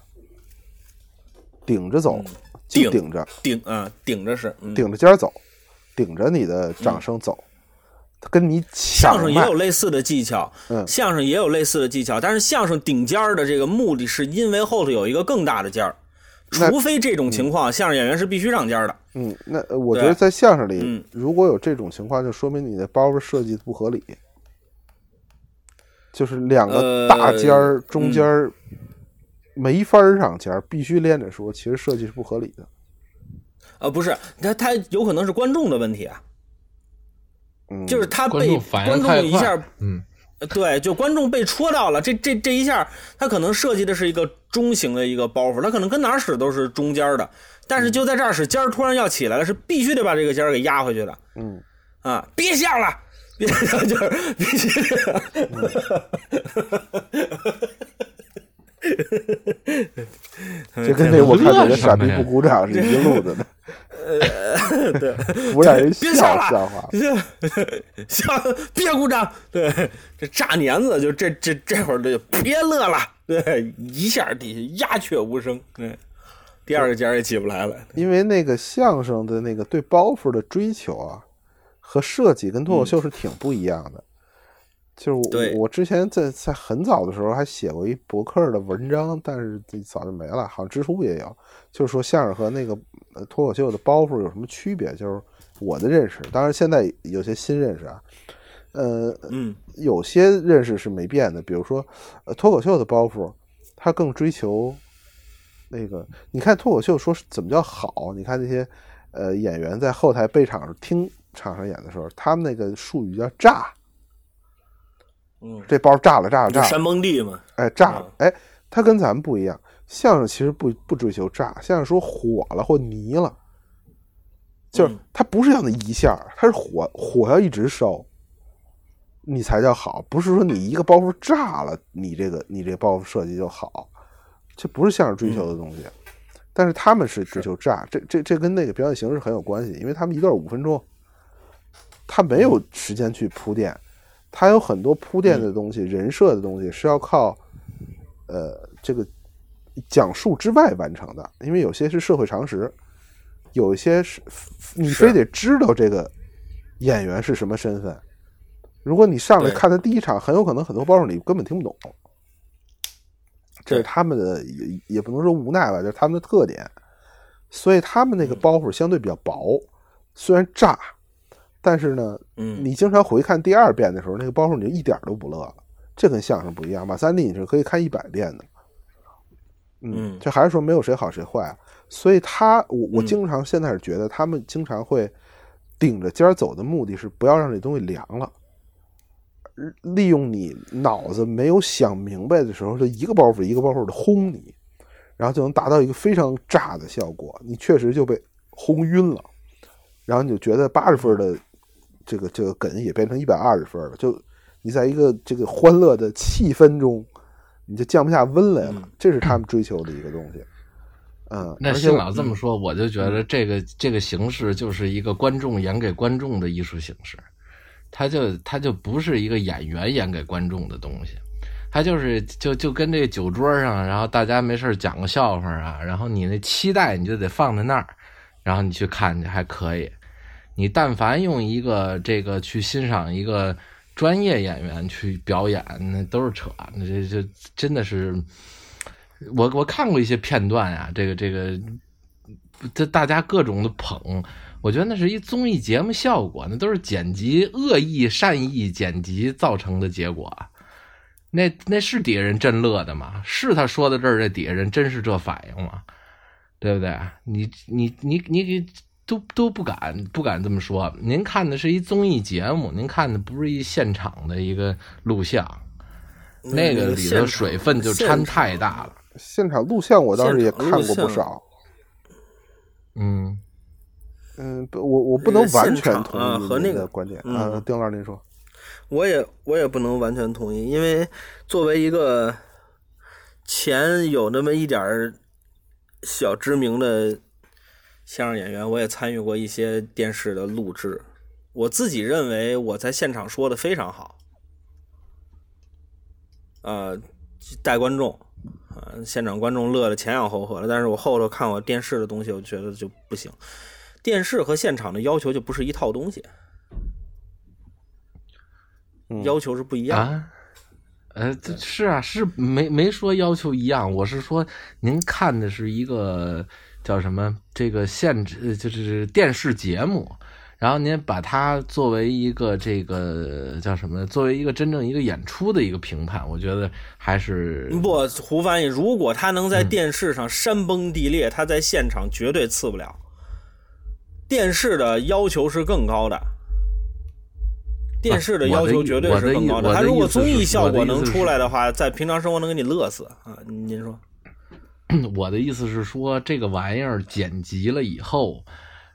[SPEAKER 2] 顶着走，就顶着。
[SPEAKER 1] 顶啊，顶着是
[SPEAKER 2] 顶着尖儿走，顶着你的掌声走，跟你
[SPEAKER 1] 相声也有类似的技巧，嗯，相声也有类似的技巧，但是相声顶尖儿的这个目的是因为后头有一个更大的尖儿，除非这种情况，相声演员是必须让尖儿的。
[SPEAKER 2] 嗯，那我觉得在相声里，如果有这种情况，就说明你的包袱设计不合理。就是两个大尖儿中间儿没法上尖儿，必须连着说，其实设计是不合理的。
[SPEAKER 1] 呃，不是，他他有可能是观众的问题啊。
[SPEAKER 2] 嗯，
[SPEAKER 1] 就是他被观众一下，嗯，对，就观众被戳到了，这这这一下，他可能设计的是一个中型的一个包袱，他可能跟哪使都是中间的，但是就在这儿使尖儿突然要起来了，是必须得把这个尖儿给压回去的。
[SPEAKER 2] 嗯，
[SPEAKER 1] 啊，别笑了。就是必须的，
[SPEAKER 2] 就跟那我看那个傻逼不鼓掌是一路子的。
[SPEAKER 1] 呃，对，
[SPEAKER 2] 不让人笑
[SPEAKER 1] 笑
[SPEAKER 2] 话，
[SPEAKER 1] 笑别鼓掌。对，这炸年子就这这这会儿就别乐了。对，一下底下鸦雀无声。对，第二个尖也起不来了，
[SPEAKER 2] 因为那个相声的那个对包袱的追求啊。和设计跟脱口秀是挺不一样的，就是我我之前在在很早的时候还写过一博客的文章，但是早就没了，好像知乎也有，就是说相声和那个脱口秀的包袱有什么区别？就是我的认识，当然现在有些新认识啊，呃，
[SPEAKER 1] 嗯，
[SPEAKER 2] 有些认识是没变的，比如说脱口秀的包袱，他更追求那个，你看脱口秀说怎么叫好？你看那些呃演员在后台背场听。场上演的时候，他们那个术语叫炸，
[SPEAKER 1] 嗯，
[SPEAKER 2] 这包炸了，炸了，炸了，
[SPEAKER 1] 山崩地嘛，
[SPEAKER 2] 哎，炸了，哎，他跟咱们不一样，相声其实不不追求炸，相声说火了或泥了，就是他不是要那一下，他是火火要一直烧，你才叫好，不是说你一个包袱炸了，你这个你这包袱设计就好，这不是相声追求的东西，但是他们是。追求炸，这这这跟那个表演形式很有关系，因为他们一段五分钟。他没有时间去铺垫，他有很多铺垫的东西、人设的东西是要靠，呃，这个讲述之外完成的。因为有些是社会常识，有一些是你非得知道这个演员是什么身份。如果你上来看他第一场，很有可能很多包袱你根本听不懂。这是他们的也也不能说无奈吧，就是他们的特点。所以他们那个包袱相对比较薄，虽然炸。但是呢，
[SPEAKER 1] 嗯，
[SPEAKER 2] 你经常回看第二遍的时候，那个包袱你就一点都不乐了。这跟相声不一样，马三立你是可以看一百遍的。嗯，这还是说没有谁好谁坏。所以他，我我经常现在是觉得他们经常会顶着尖走的目的是不要让这东西凉了，利用你脑子没有想明白的时候，就一个包袱一个包袱的轰你，然后就能达到一个非常炸的效果。你确实就被轰晕了，然后你就觉得八十分的。这个这个梗也变成一百二十分了，就你在一个这个欢乐的气氛中，你就降不下温来了。这是他们追求的一个东西。嗯，
[SPEAKER 3] 那新老这么说，我就觉得这个这个形式就是一个观众演给观众的艺术形式，他就他就不是一个演员演给观众的东西，他就是就就跟这酒桌上，然后大家没事讲个笑话啊，然后你那期待你就得放在那儿。然后你去看去还可以。你但凡用一个这个去欣赏一个专业演员去表演，那都是扯。那这这真的是，我我看过一些片段呀，这个这个，这大家各种的捧，我觉得那是一综艺节目效果，那都是剪辑恶意善意剪辑造成的结果。那那是底下人真乐的吗？是他说到这儿，这底下人真是这反应吗？对不对？你你你你给。都都不敢不敢这么说。您看的是一综艺节目，您看的不是一现场的一个录像，那个里头水分就掺太大了。
[SPEAKER 2] 现场录像我倒是也看过不少。
[SPEAKER 3] 嗯
[SPEAKER 2] 嗯，不，我我不能完全同
[SPEAKER 1] 意和那个
[SPEAKER 2] 观点啊。丁老师，您说，
[SPEAKER 1] 我也我也不能完全同意，因为作为一个前有那么一点儿小知名的。相声演员，我也参与过一些电视的录制。我自己认为我在现场说的非常好，呃，带观众，啊，现场观众乐得前仰后合的。但是我后头看我电视的东西，我觉得就不行。电视和现场的要求就不是一套东西，要求是不一样。
[SPEAKER 3] 啊，呃，是啊，是没没说要求一样。我是说，您看的是一个。叫什么？这个限制就是电视节目，然后您把它作为一个这个叫什么？作为一个真正一个演出的一个评判，我觉得还是
[SPEAKER 1] 不胡翻译。如果他能在电视上山崩地裂，他在现场绝对次不了。电视的要求是更高的，电视的要求绝对是更高
[SPEAKER 3] 的。
[SPEAKER 1] 他如果综艺效果能出来的话，在平常生活能给你乐死啊！您说。
[SPEAKER 3] 我的意思是说，这个玩意儿剪辑了以后，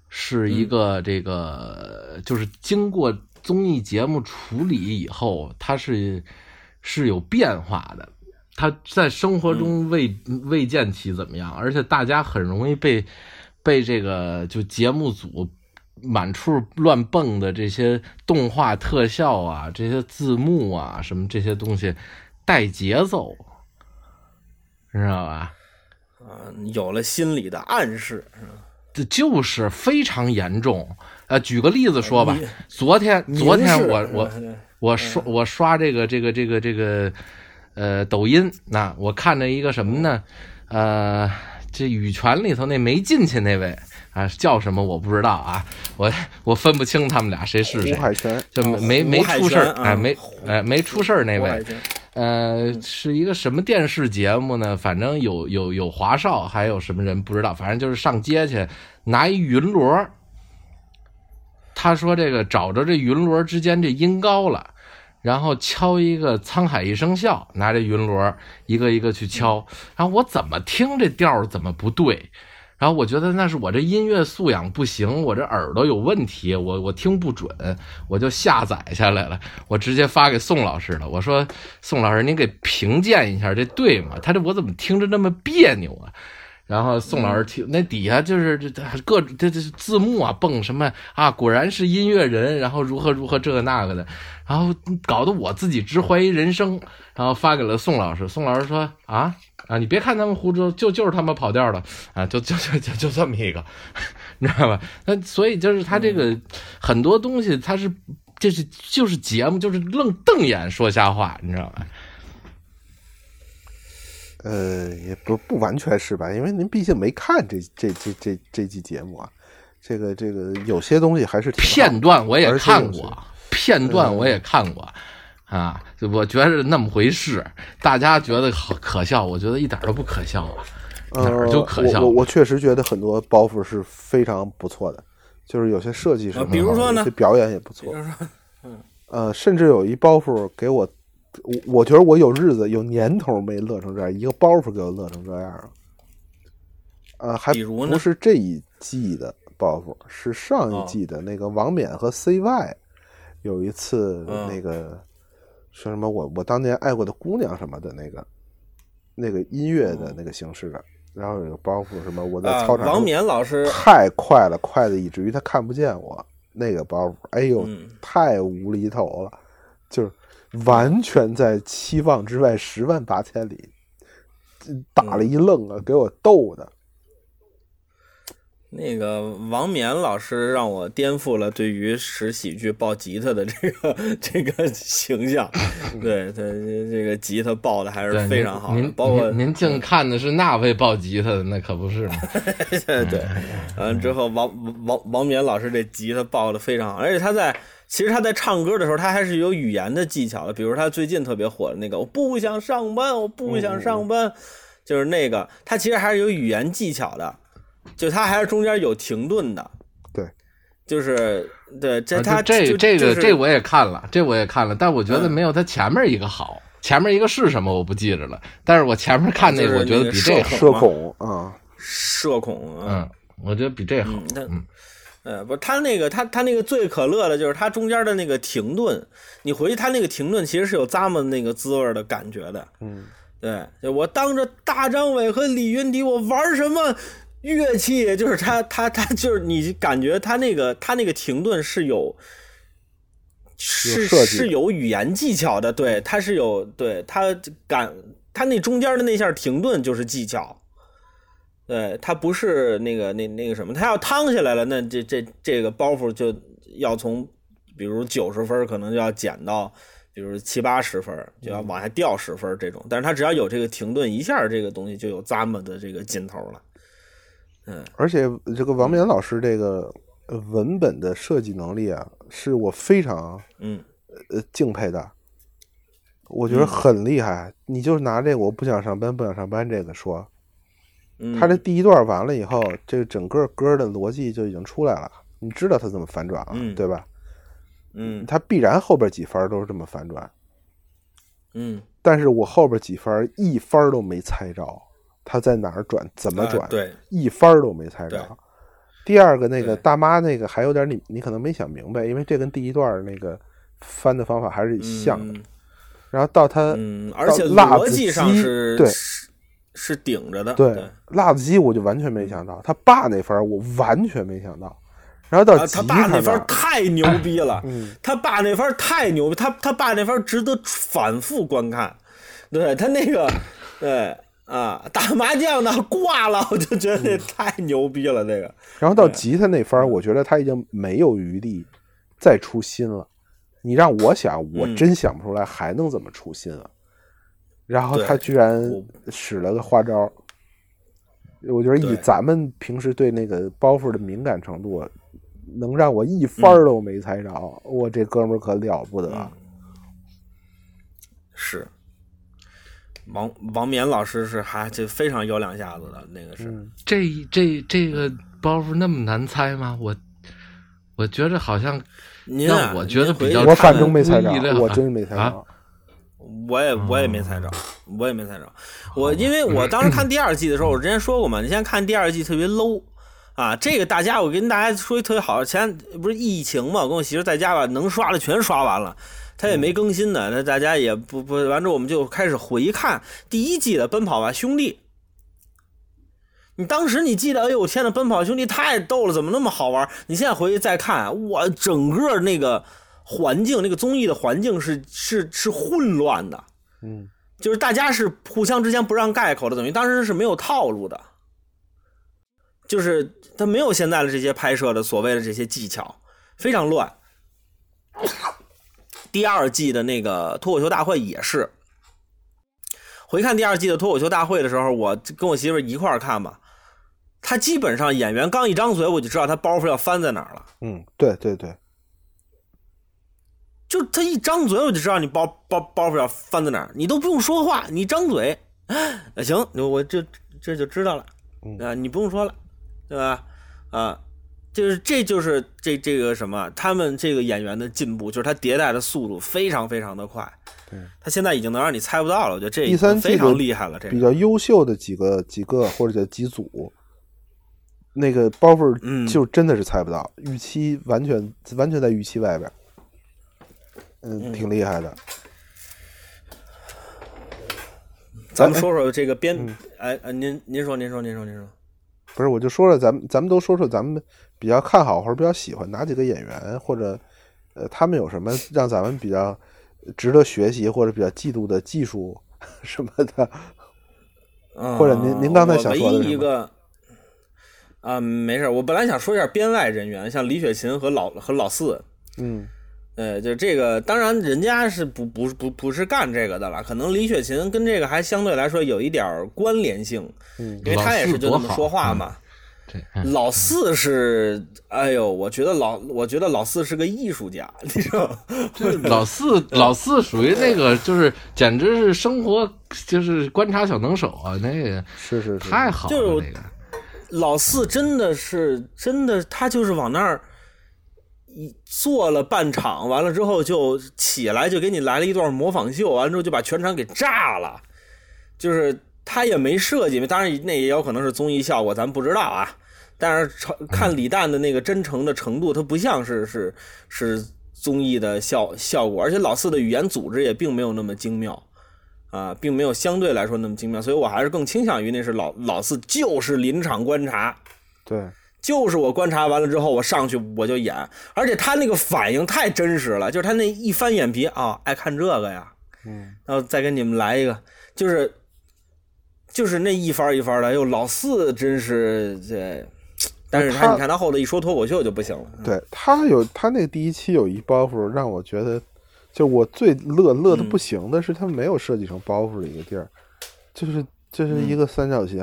[SPEAKER 3] 是一个这个，就是经过综艺节目处理以后，它是是有变化的。它在生活中未未见其怎么样，而且大家很容易被被这个就节目组满处乱蹦的这些动画特效啊、这些字幕啊什么这些东西带节奏，知道吧？
[SPEAKER 1] 啊，有了心理的暗示，
[SPEAKER 3] 这就是非常严重。呃，举个例子说吧，昨天昨天我我我刷我刷这个这个这个这个呃抖音，那我看着一个什么呢？呃，这羽泉里头那没进去那位啊，叫什么我不知道啊，我我分不清他们俩谁是谁。
[SPEAKER 2] 海泉
[SPEAKER 3] 就没没出事儿，哎，没哎没出事儿那位。呃，是一个什么电视节目呢？反正有有有华少，还有什么人不知道。反正就是上街去拿一云锣，他说这个找着这云锣之间这音高了，然后敲一个沧海一声笑，拿这云锣一个一个去敲，然后我怎么听这调怎么不对？然后我觉得那是我这音乐素养不行，我这耳朵有问题，我我听不准，我就下载下来了，我直接发给宋老师了。我说宋老师，您给评鉴一下，这对吗？他这我怎么听着那么别扭啊？然后宋老师听那底下就是这各这这字幕啊蹦什么啊，果然是音乐人，然后如何如何这个那个的，然后搞得我自己直怀疑人生，然后发给了宋老师。宋老师说啊。啊，你别看他们胡诌，就就是他们跑调的啊，就就就就就这么一个，你知道吧？那所以就是他这个很多东西，他是这是就是节目，就是愣瞪眼说瞎话，你知道吧？
[SPEAKER 2] 呃，也不不完全是吧，因为您毕竟没看这这这这这期节目啊，这个这个有些东西还是
[SPEAKER 3] 片段我也看过，片段我也看过。啊，我觉得那么回事，大家觉得好可笑，我觉得一点都不可笑啊，哪儿就可笑？
[SPEAKER 2] 我我确实觉得很多包袱是非常不错的，就是有些设计是，
[SPEAKER 1] 比如说
[SPEAKER 2] 呢，表演也不错。嗯，呃，甚至有一包袱给我，我我觉得我有日子有年头没乐成这样，一个包袱给我乐成这样了。呃，还不是这一季的包袱，是上一季的那个王冕和 CY 有一次那个。说什么我我当年爱过的姑娘什么的那个，那个音乐的那个形式的，然后有个包袱什么我在操场
[SPEAKER 1] 王冕老师
[SPEAKER 2] 太快了，快的以至于他看不见我那个包袱，哎呦太无厘头了，就是完全在期望之外，十万八千里，打了一愣啊，给我逗的。
[SPEAKER 1] 那个王冕老师让我颠覆了对于使喜剧抱吉他的这个这个形象，对他这个吉他抱的还是非常好
[SPEAKER 3] 的。
[SPEAKER 1] 包括
[SPEAKER 3] 您净看的是那位抱吉他的，那可不是吗？
[SPEAKER 1] 对，完之后王王王冕老师这吉他抱的非常好，而且他在其实他在唱歌的时候，他还是有语言的技巧的。比如他最近特别火的那个“我不想上班，我不想上班”，就是那个他其实还是有语言技巧的。就他还是中间有停顿的，
[SPEAKER 2] 对，
[SPEAKER 1] 就是对这他
[SPEAKER 3] 这这个这我也看了，这我也看了，但我觉得没有他前面一个好。前面一个是什么我不记着了，但是我前面看
[SPEAKER 1] 那
[SPEAKER 3] 个我觉得比这
[SPEAKER 2] 社恐啊，
[SPEAKER 1] 社恐，
[SPEAKER 3] 嗯，我觉得比这好。
[SPEAKER 1] 嗯，呃，不，他那个他他那个最可乐的就是他中间的那个停顿，你回去他那个停顿其实是有咂摸那个滋味的感觉的。
[SPEAKER 2] 嗯，
[SPEAKER 1] 对，我当着大张伟和李云迪，我玩什么？乐器就是他，他，他就是你感觉他那个他那个停顿是有，是是有语言技巧的，对，他是有，对他感他那中间的那下停顿就是技巧，对他不是那个那那个什么，他要趟下来了，那这这这个包袱就要从比如九十分可能就要减到比如七八十分，就要往下掉十分这种，但是他只要有这个停顿一下，这个东西就有咂摸的这个劲头了。嗯，
[SPEAKER 2] 而且这个王冕老师这个文本的设计能力啊，是我非常
[SPEAKER 1] 嗯
[SPEAKER 2] 呃敬佩的。我觉得很厉害。你就拿这个“我不想上班，不想上班”这个说，他这第一段完了以后，这个整个歌的逻辑就已经出来了。你知道他怎么反转了，对吧？
[SPEAKER 1] 嗯，
[SPEAKER 2] 他必然后边几番都是这么反转。
[SPEAKER 1] 嗯，
[SPEAKER 2] 但是我后边几番一番都没猜着。他在哪儿转？怎么转？
[SPEAKER 1] 对，
[SPEAKER 2] 一番儿都没猜着。第二个那个大妈那个还有点你你可能没想明白，因为这跟第一段那个翻的方法还是像的。然后到他，
[SPEAKER 1] 嗯，而且逻辑上是
[SPEAKER 2] 对
[SPEAKER 1] 是顶着的。
[SPEAKER 2] 对，辣子鸡我就完全没想到，他爸那番我完全没想到。然后到
[SPEAKER 1] 他爸那番太牛逼了，他爸那番太牛逼，他他爸那番值得反复观看。对他那个，对。啊，打麻将呢挂了，我就觉得这太牛逼了，这个。
[SPEAKER 2] 然后到吉他那番，我觉得他已经没有余地再出新了。你让我想，我真想不出来还能怎么出新了。然后他居然使了个花招，我觉得以咱们平时对那个包袱的敏感程度，能让我一番都没猜着，我这哥们可了不得。
[SPEAKER 1] 是。王王冕老师是还就非常有两下子的那个是，
[SPEAKER 3] 这这这个包袱那么难猜吗？我我觉着好像，
[SPEAKER 1] 那
[SPEAKER 3] 我觉得比较，
[SPEAKER 2] 我反正没猜着，我真没猜着，
[SPEAKER 1] 我也我也没猜着，我也没猜着。我因为我 当时看第二季的时候，我之前说过嘛，你现在看第二季特别 low 啊，这个大家我跟大家说一特别好，前不是疫情嘛，我跟我媳妇在家吧，能刷的全刷完了。他也没更新呢，那大家也不不完之后，我们就开始回看第一季的《奔跑吧兄弟》。你当时你记得，哎呦我天呐，《奔跑兄弟》太逗了，怎么那么好玩？你现在回去再看，我，整个那个环境，那个综艺的环境是是是混乱的，
[SPEAKER 2] 嗯，
[SPEAKER 1] 就是大家是互相之间不让盖口的，等于当时是没有套路的，就是他没有现在的这些拍摄的所谓的这些技巧，非常乱。第二季的那个脱口秀大会也是，回看第二季的脱口秀大会的时候，我跟我媳妇一块儿看吧。他基本上演员刚一张嘴，我就知道他包袱要翻在哪儿了。
[SPEAKER 2] 嗯，对对对，
[SPEAKER 1] 就他一张嘴，我就知道你包包包袱要翻在哪儿，你都不用说话，你张嘴，行，我这这就知道了。啊，你不用说了，对吧？啊。就是，这就是这这个什么，他们这个演员的进步，就是他迭代的速度非常非常的快。
[SPEAKER 2] 对，
[SPEAKER 1] 他现在已经能让你猜不到了。我觉得这
[SPEAKER 2] 第三季
[SPEAKER 1] 非常厉害了。这
[SPEAKER 2] 比较优秀的几个几个或者叫几组，那个包袱就真的是猜不到，预期完全完全在预期外边。嗯，挺厉害的。
[SPEAKER 1] 咱们说说这个编，哎哎，您您说您说您说您说，
[SPEAKER 2] 不是，我就说了，咱们咱们都说说咱们。比较看好或者比较喜欢哪几个演员，或者呃，他们有什么让咱们比较值得学习或者比较嫉妒的技术 什么的？或者您您刚才想说
[SPEAKER 1] 的唯一一个啊，没事，我本来想说一下编外人员，像李雪琴和老和老四，
[SPEAKER 2] 嗯，
[SPEAKER 1] 呃，就这个，当然人家是不不不不是干这个的了，可能李雪琴跟这个还相对来说有一点关联性，
[SPEAKER 2] 嗯，
[SPEAKER 1] 因为他也是就那么说话嘛。对老四是，哎呦，我觉得老，我觉得老四是个艺术家，你知道吗？
[SPEAKER 3] 老四，老四属于那个，就是简直是生活，就是观察小能手啊，那个
[SPEAKER 2] 是是
[SPEAKER 3] 太好了，
[SPEAKER 1] 就
[SPEAKER 3] 那个
[SPEAKER 1] 老四真的是真的，他就是往那儿一做了半场，完了之后就起来就给你来了一段模仿秀，完了之后就把全场给炸了，就是他也没设计，当然那也有可能是综艺效果，咱不知道啊。但是看李诞的那个真诚的程度，他不像是是是综艺的效效果，而且老四的语言组织也并没有那么精妙。啊，并没有相对来说那么精妙，所以我还是更倾向于那是老老四就是临场观察，
[SPEAKER 2] 对，
[SPEAKER 1] 就是我观察完了之后我上去我就演，而且他那个反应太真实了，就是他那一翻眼皮啊，爱看这个呀，
[SPEAKER 2] 嗯，
[SPEAKER 1] 然后再给你们来一个，就是就是那一番一番的，哎呦，老四真是这。但是他，你看他后头一说脱口秀就不行了。
[SPEAKER 2] 对他有他那第一期有一包袱，让我觉得，就我最乐乐的不行的是，他没有设计成包袱的一个地儿，就是就是一个三角形，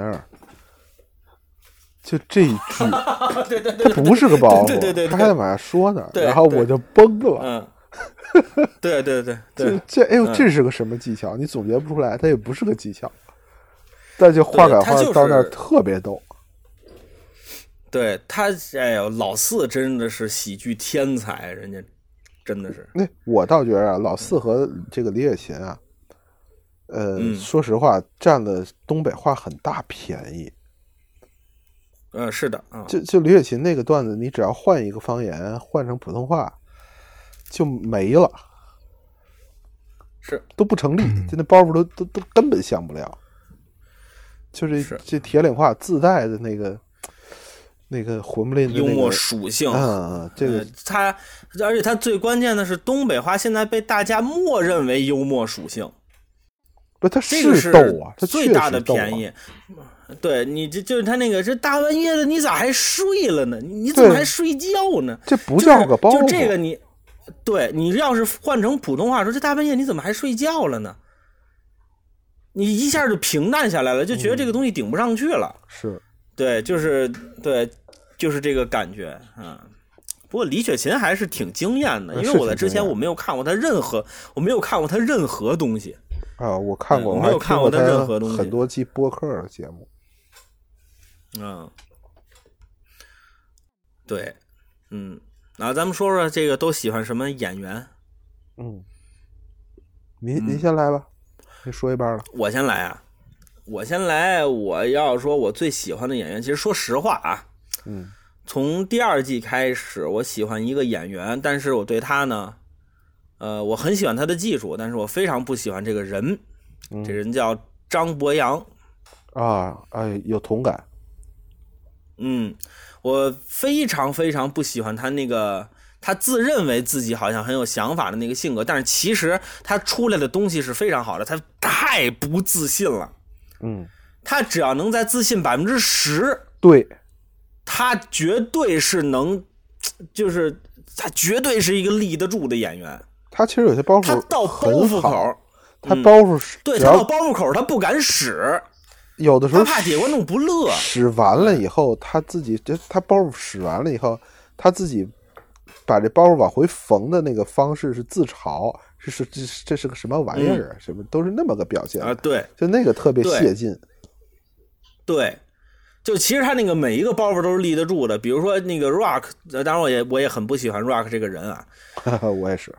[SPEAKER 2] 就这一句，
[SPEAKER 1] 对对对，
[SPEAKER 2] 他不是个包袱，
[SPEAKER 1] 对对对，
[SPEAKER 2] 他还在往下说呢，然后我就崩了。
[SPEAKER 1] 嗯，对对对对，
[SPEAKER 2] 这哎呦，这是个什么技巧？你总结不出来，它也不是个技巧，但就画改画到那儿特别逗。
[SPEAKER 1] 对他，哎呦，老四真的是喜剧天才，人家真的是。
[SPEAKER 2] 那我倒觉得啊，老四和这个李雪琴啊，呃，说实话，占了东北话很大便宜。
[SPEAKER 1] 嗯，是的，嗯
[SPEAKER 2] 就就李雪琴那个段子，你只要换一个方言，换成普通话，就没了，
[SPEAKER 1] 是
[SPEAKER 2] 都不成立，就那包袱都都都根本像不了。就是这铁岭话自带的那个。那个混不吝的
[SPEAKER 1] 幽默属性，
[SPEAKER 2] 嗯，这个
[SPEAKER 1] 他，而且他最关键的是，东北话现在被大家默认为幽默属性，
[SPEAKER 2] 不，他
[SPEAKER 1] 是
[SPEAKER 2] 逗啊，他
[SPEAKER 1] 最大的便宜。对你这就是他那个，这大半夜的你咋还睡了呢？你怎么还睡觉呢？
[SPEAKER 2] 这不叫个包
[SPEAKER 1] 就这个你，对你要是换成普通话说，这大半夜你怎么还睡觉了呢？你一下就平淡下来了，就觉得这个东西顶不上去了。
[SPEAKER 2] 是。
[SPEAKER 1] 对，就是对，就是这个感觉嗯。不过李雪琴还是挺惊艳的，因为我在之前我没有看过她任何，我没有看过她任何东西
[SPEAKER 2] 啊。我看过，
[SPEAKER 1] 我没有看过
[SPEAKER 2] 她
[SPEAKER 1] 任何东西，
[SPEAKER 2] 很多期播客节目。
[SPEAKER 1] 嗯，对，嗯，那咱们说说这个都喜欢什么演员？
[SPEAKER 2] 嗯，您您先来吧，你说一半了。
[SPEAKER 1] 我先来啊。我先来，我要说，我最喜欢的演员，其实说实话啊，
[SPEAKER 2] 嗯，
[SPEAKER 1] 从第二季开始，我喜欢一个演员，但是我对他呢，呃，我很喜欢他的技术，但是我非常不喜欢这个人，这人叫张博洋，
[SPEAKER 2] 啊，哎，有同感，
[SPEAKER 1] 嗯，我非常非常不喜欢他那个，他自认为自己好像很有想法的那个性格，但是其实他出来的东西是非常好的，他太不自信了。
[SPEAKER 2] 嗯，
[SPEAKER 1] 他只要能在自信百分之十，
[SPEAKER 2] 对，
[SPEAKER 1] 他绝对是能，就是他绝对是一个立得住的演员。
[SPEAKER 2] 他其实有些包袱，
[SPEAKER 1] 他到包袱口，
[SPEAKER 2] 他包袱
[SPEAKER 1] 对他到包袱口他不敢使，
[SPEAKER 2] 有的时候
[SPEAKER 1] 他怕底下观众不乐。
[SPEAKER 2] 使完了以后，他自己这他包袱使完了以后，他自己把这包袱往回缝的那个方式是自嘲。这是这这是个什么玩意儿啊？什么都是那么个表现
[SPEAKER 1] 啊？对，
[SPEAKER 2] 就那个特别泄劲。
[SPEAKER 1] 对，就其实他那个每一个包袱都是立得住的。比如说那个 Rock，当然我也我也很不喜欢 Rock 这个人啊。
[SPEAKER 2] 我也是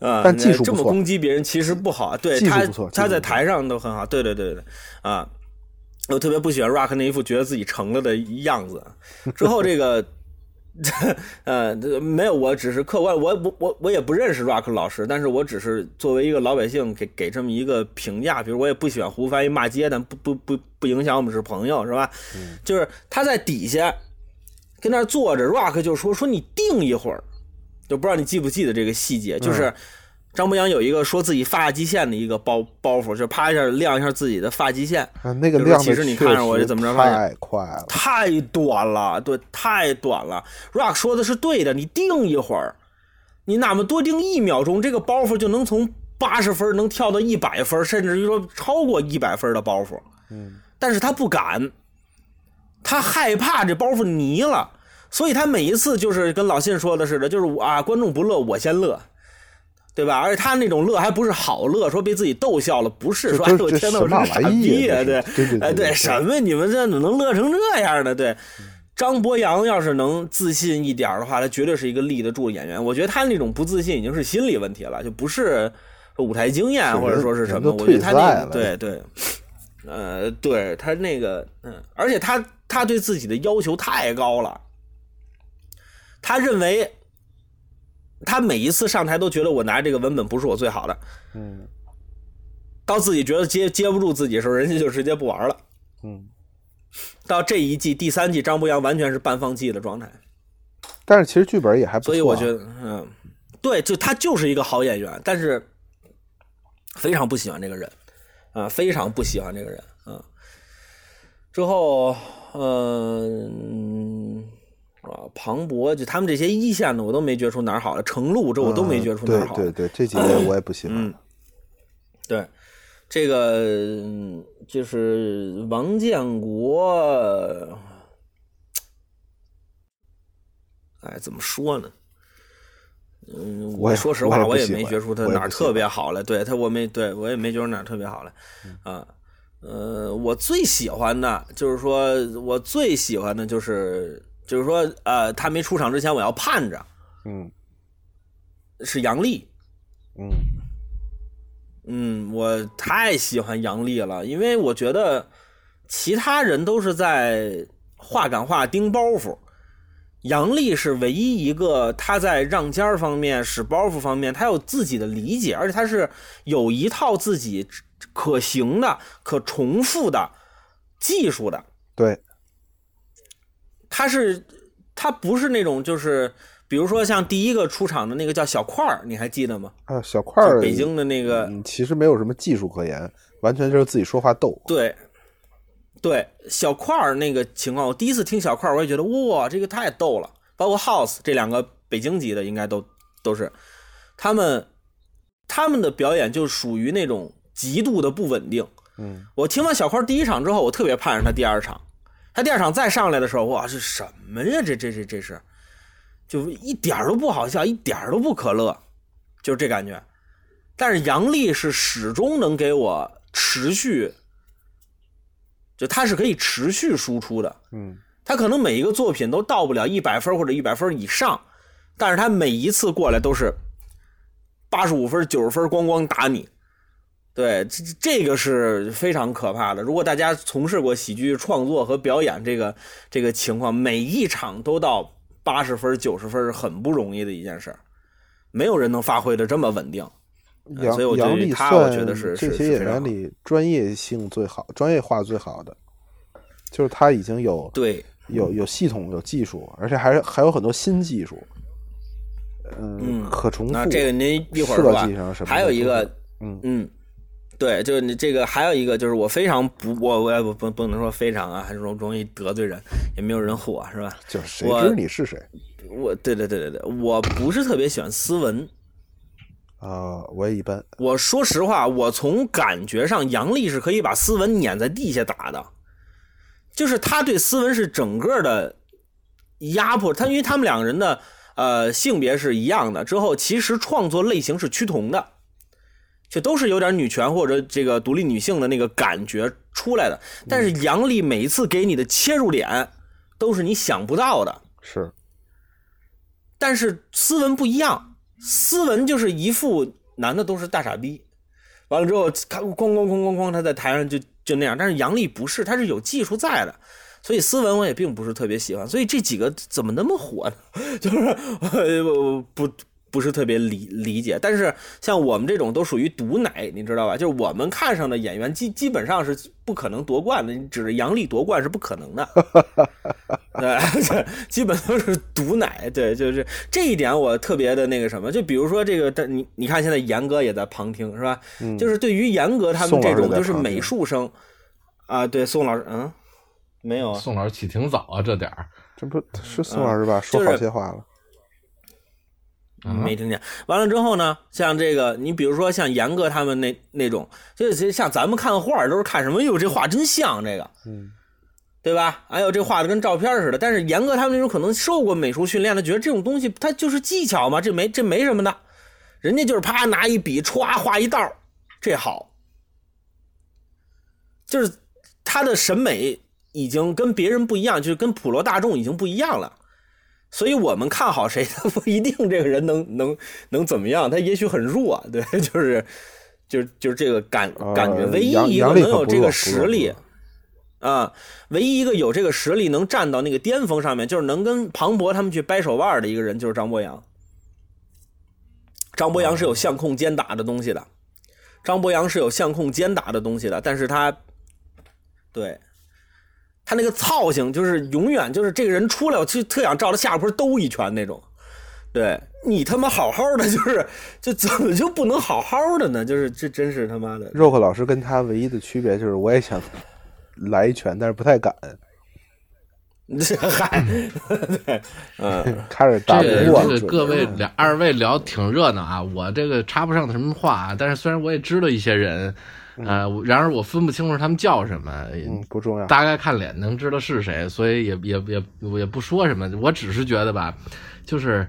[SPEAKER 1] 啊，
[SPEAKER 2] 但技术
[SPEAKER 1] 这么攻击别人其实不好。对他他在台上都很好。对对对对啊，我特别不喜欢 Rock 那一副觉得自己成了的样子。之后这个。呃，没有，我只是客观，我我我我也不认识 Rock 老师，但是我只是作为一个老百姓给给这么一个评价。比如我也不喜欢胡翻译骂街，但不不不不影响我们是朋友，是吧？就是他在底下跟那坐着，Rock 就说说你定一会儿，就不知道你记不记得这个细节，就是张博洋有一个说自己发际线的一个包包袱，就啪一下亮一下自己的发际线。
[SPEAKER 2] 啊，那个亮的
[SPEAKER 1] 其实你看着我这怎么着
[SPEAKER 2] 太快了，
[SPEAKER 1] 太短了，对，太短了。Rock 说的是对的，你定一会儿，你哪怕多定一秒钟，这个包袱就能从八十分能跳到一百分，甚至于说超过一百分的包袱。
[SPEAKER 2] 嗯，
[SPEAKER 1] 但是他不敢，他害怕这包袱泥了，所以他每一次就是跟老信说的似的，就是我啊，观众不乐，我先乐。对吧？而且他那种乐还不是好乐，说被自己逗笑了，不是说哎我天呐，我是傻逼
[SPEAKER 2] 啊！
[SPEAKER 1] 对，
[SPEAKER 2] 哎
[SPEAKER 1] 对，什么？你们这怎么能乐成这样呢？对，张博洋要是能自信一点的话，他绝对是一个立得住的演员。我觉得他那种不自信已经是心理问题了，就不是舞台经验或者说是什么。我觉得他那个对对，呃，对他那个嗯，而且他他对自己的要求太高了，他认为。他每一次上台都觉得我拿这个文本不是我最好的，
[SPEAKER 2] 嗯，
[SPEAKER 1] 到自己觉得接接不住自己的时候，人家就直接不玩了，
[SPEAKER 2] 嗯，
[SPEAKER 1] 到这一季第三季，张博洋完全是半放弃的状态，
[SPEAKER 2] 但是其实剧本也还不错，
[SPEAKER 1] 所以我觉得，嗯，对，就他就是一个好演员，但是非常不喜欢这个人，啊，非常不喜欢这个人，啊，之后，嗯。啊，庞博就他们这些一线的，我都没觉出哪儿好来。程璐这我都没觉出哪儿好。
[SPEAKER 2] 对对对，这几位我也不喜欢。
[SPEAKER 1] 嗯，对，这个就是王建国。哎，怎么说呢？嗯，
[SPEAKER 2] 我
[SPEAKER 1] 说实话，
[SPEAKER 2] 我
[SPEAKER 1] 也没觉出他哪儿特别好来。对他，我没对我也没觉出哪儿特别好来。啊，呃，我最喜欢的就是说，我最喜欢的就是。就是说，呃，他没出场之前，我要盼着，
[SPEAKER 2] 嗯，
[SPEAKER 1] 是杨丽，
[SPEAKER 2] 嗯，
[SPEAKER 1] 嗯，我太喜欢杨丽了，因为我觉得其他人都是在话赶话盯包袱，杨丽是唯一一个他在让尖儿方面、使包袱方面，他有自己的理解，而且他是有一套自己可行的、可重复的技术的，
[SPEAKER 2] 对。
[SPEAKER 1] 他是，他不是那种，就是比如说像第一个出场的那个叫小块儿，你还记得吗？
[SPEAKER 2] 啊，小块儿，
[SPEAKER 1] 北京的那个，
[SPEAKER 2] 其实没有什么技术可言，完全就是自己说话逗。
[SPEAKER 1] 对，对，小块儿那个情况，我第一次听小块儿，我也觉得哇，这个太逗了。包括 House 这两个北京籍的，应该都都是他们，他们的表演就属于那种极度的不稳定。
[SPEAKER 2] 嗯，
[SPEAKER 1] 我听完小块儿第一场之后，我特别盼着他第二场。他第二场再上来的时候，哇，这什么呀？这这这这是，就一点都不好笑，一点都不可乐，就是这感觉。但是杨笠是始终能给我持续，就他是可以持续输出的。
[SPEAKER 2] 嗯，
[SPEAKER 1] 他可能每一个作品都到不了一百分或者一百分以上，但是他每一次过来都是八十五分、九十分，咣咣打你。对，这这个是非常可怕的。如果大家从事过喜剧创作和表演这个这个情况，每一场都到八十分、九十分是很不容易的一件事儿，没有人能发挥的这么稳定。所以我觉得他，我觉得是
[SPEAKER 2] 这些演员里专业性最好、专业化最好的，就是他已经有
[SPEAKER 1] 对
[SPEAKER 2] 有有系统、有技术，而且还还有很多新技术。
[SPEAKER 1] 嗯，
[SPEAKER 2] 可重复。
[SPEAKER 1] 那这个您一会儿
[SPEAKER 2] 说
[SPEAKER 1] 吧。还有一个，
[SPEAKER 2] 嗯
[SPEAKER 1] 嗯。对，就是你这个还有一个，就是我非常不，我我也不不不能说非常啊，还是容容易得罪人，也没有人火是吧？
[SPEAKER 2] 就是谁知你是谁？
[SPEAKER 1] 我对对对对对，我不是特别喜欢斯文
[SPEAKER 2] 啊，我也一般。
[SPEAKER 1] 我说实话，我从感觉上，杨笠是可以把斯文撵在地下打的，就是他对斯文是整个的压迫他，因为他们两个人的呃性别是一样的，之后其实创作类型是趋同的。就都是有点女权或者这个独立女性的那个感觉出来的，但是杨笠每一次给你的切入点都是你想不到的。
[SPEAKER 2] 是，
[SPEAKER 1] 但是斯文不一样，斯文就是一副男的都是大傻逼，完了之后他咣咣咣咣咣，他在台上就就那样。但是杨笠不是，他是有技术在的，所以斯文我也并不是特别喜欢。所以这几个怎么那么火呢？就是不。不是特别理理解。但是像我们这种都属于毒奶，你知道吧？就是我们看上的演员基基本上是不可能夺冠的，你指着杨笠夺冠是不可能的。对，基本都是毒奶。对，就是这一点我特别的那个什么。就比如说这个，但你你看现在严哥也在旁听是吧？就是对于严哥他们这种就是美术生啊，对宋老师，嗯，没有，
[SPEAKER 3] 宋老师起挺早啊，这点儿。
[SPEAKER 2] 这不是宋老师吧？说好些话了，
[SPEAKER 1] 没听见。完了之后呢，像这个，你比如说像严哥他们那那种，就像咱们看画都是看什么？哟，这画真像这个，
[SPEAKER 2] 嗯，
[SPEAKER 1] 对吧？哎呦，这画的跟照片似的。但是严哥他们那种可能受过美术训练的，觉得这种东西它就是技巧嘛，这没这没什么的。人家就是啪拿一笔歘画一道，这好，就是他的审美。已经跟别人不一样，就是跟普罗大众已经不一样了，所以我们看好谁，他不一定这个人能能能怎么样，他也许很弱，对，就是就是就是这个感感觉，唯一一个能有这个实力啊，唯一一个有这个实力能站到那个巅峰上面，就是能跟庞博他们去掰手腕的一个人，就是张博洋。张博洋是有相控兼打的东西的，张博洋是有相控兼打的东西的，但是他对。他那个操性就是永远就是这个人出来，我就特想照他下坡兜一拳那种。对你他妈好好的，就是就怎么就不能好好的呢？就是这真是他妈的。
[SPEAKER 2] 肉克老师跟他唯一的区别就是，我也想来一拳，但是不太敢。
[SPEAKER 1] 这嗨，对，嗯，
[SPEAKER 2] 开始打不过。
[SPEAKER 3] 这个各位两二位聊挺热闹啊，我这个插不上什么话啊，但是虽然我也知道一些人。呃，然而我分不清楚他们叫什么，
[SPEAKER 2] 嗯，不重要，
[SPEAKER 3] 大概看脸能知道是谁，所以也也也也不说什么，我只是觉得吧，就是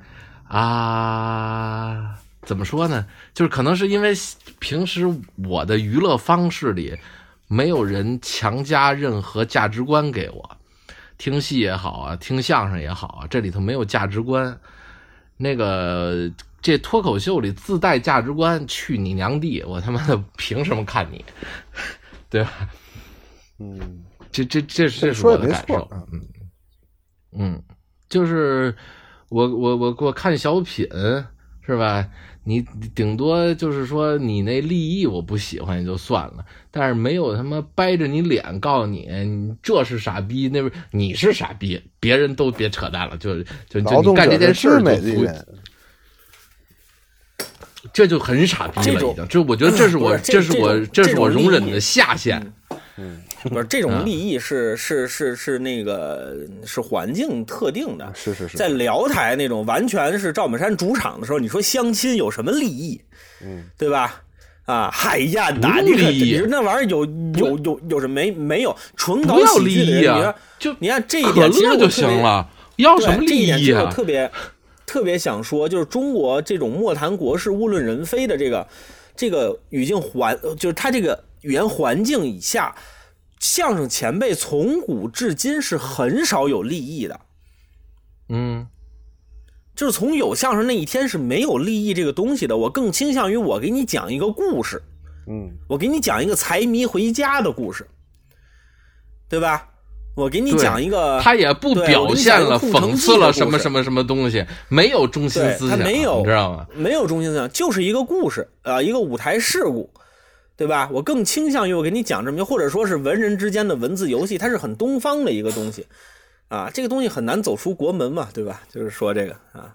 [SPEAKER 3] 啊，怎么说呢？就是可能是因为平时我的娱乐方式里没有人强加任何价值观给我，听戏也好啊，听相声也好啊，这里头没有价值观，那个。这脱口秀里自带价值观，去你娘地！我他妈的凭什么看你？对吧？
[SPEAKER 2] 嗯，
[SPEAKER 3] 这这这这是我的感受。嗯嗯，就是我我我我看小品是吧？你顶多就是说你那立意我不喜欢也就算了，但是没有他妈掰着你脸告诉你你这是傻逼，那不你是傻逼，别人都别扯淡了，就就就你干这件事就。这就很傻逼了，已经。这我觉得这是我，这是我，这是我容忍的下限。
[SPEAKER 1] 嗯，不是这种利益是是是是那个是环境特定的。
[SPEAKER 2] 是是是，
[SPEAKER 1] 在辽台那种完全是赵本山主场的时候，你说相亲有什么利益？
[SPEAKER 2] 嗯，
[SPEAKER 1] 对吧？啊，海燕的，你你说那玩意儿有有有有什么没没有？纯搞喜剧的人，你说就你看这一点，其实
[SPEAKER 3] 就行了。要什么利益
[SPEAKER 1] 啊？特别。特别想说，就是中国这种莫谈国事，勿论人非的这个这个语境环，就是他这个语言环境以下，相声前辈从古至今是很少有利益的。
[SPEAKER 3] 嗯，
[SPEAKER 1] 就是从有相声那一天是没有利益这个东西的。我更倾向于我给你讲一个故事，
[SPEAKER 2] 嗯，
[SPEAKER 1] 我给你讲一个财迷回家的故事，对吧？我给你讲一个，
[SPEAKER 3] 他也不表现了讽刺了什么什么什么东西，没有中心思想，
[SPEAKER 1] 没有，
[SPEAKER 3] 你知道吗？
[SPEAKER 1] 没有中心思想，就是一个故事啊，一个舞台事故，对吧？我更倾向于我给你讲这么，或者说是文人之间的文字游戏，它是很东方的一个东西啊，这个东西很难走出国门嘛，对吧？就是说这个啊，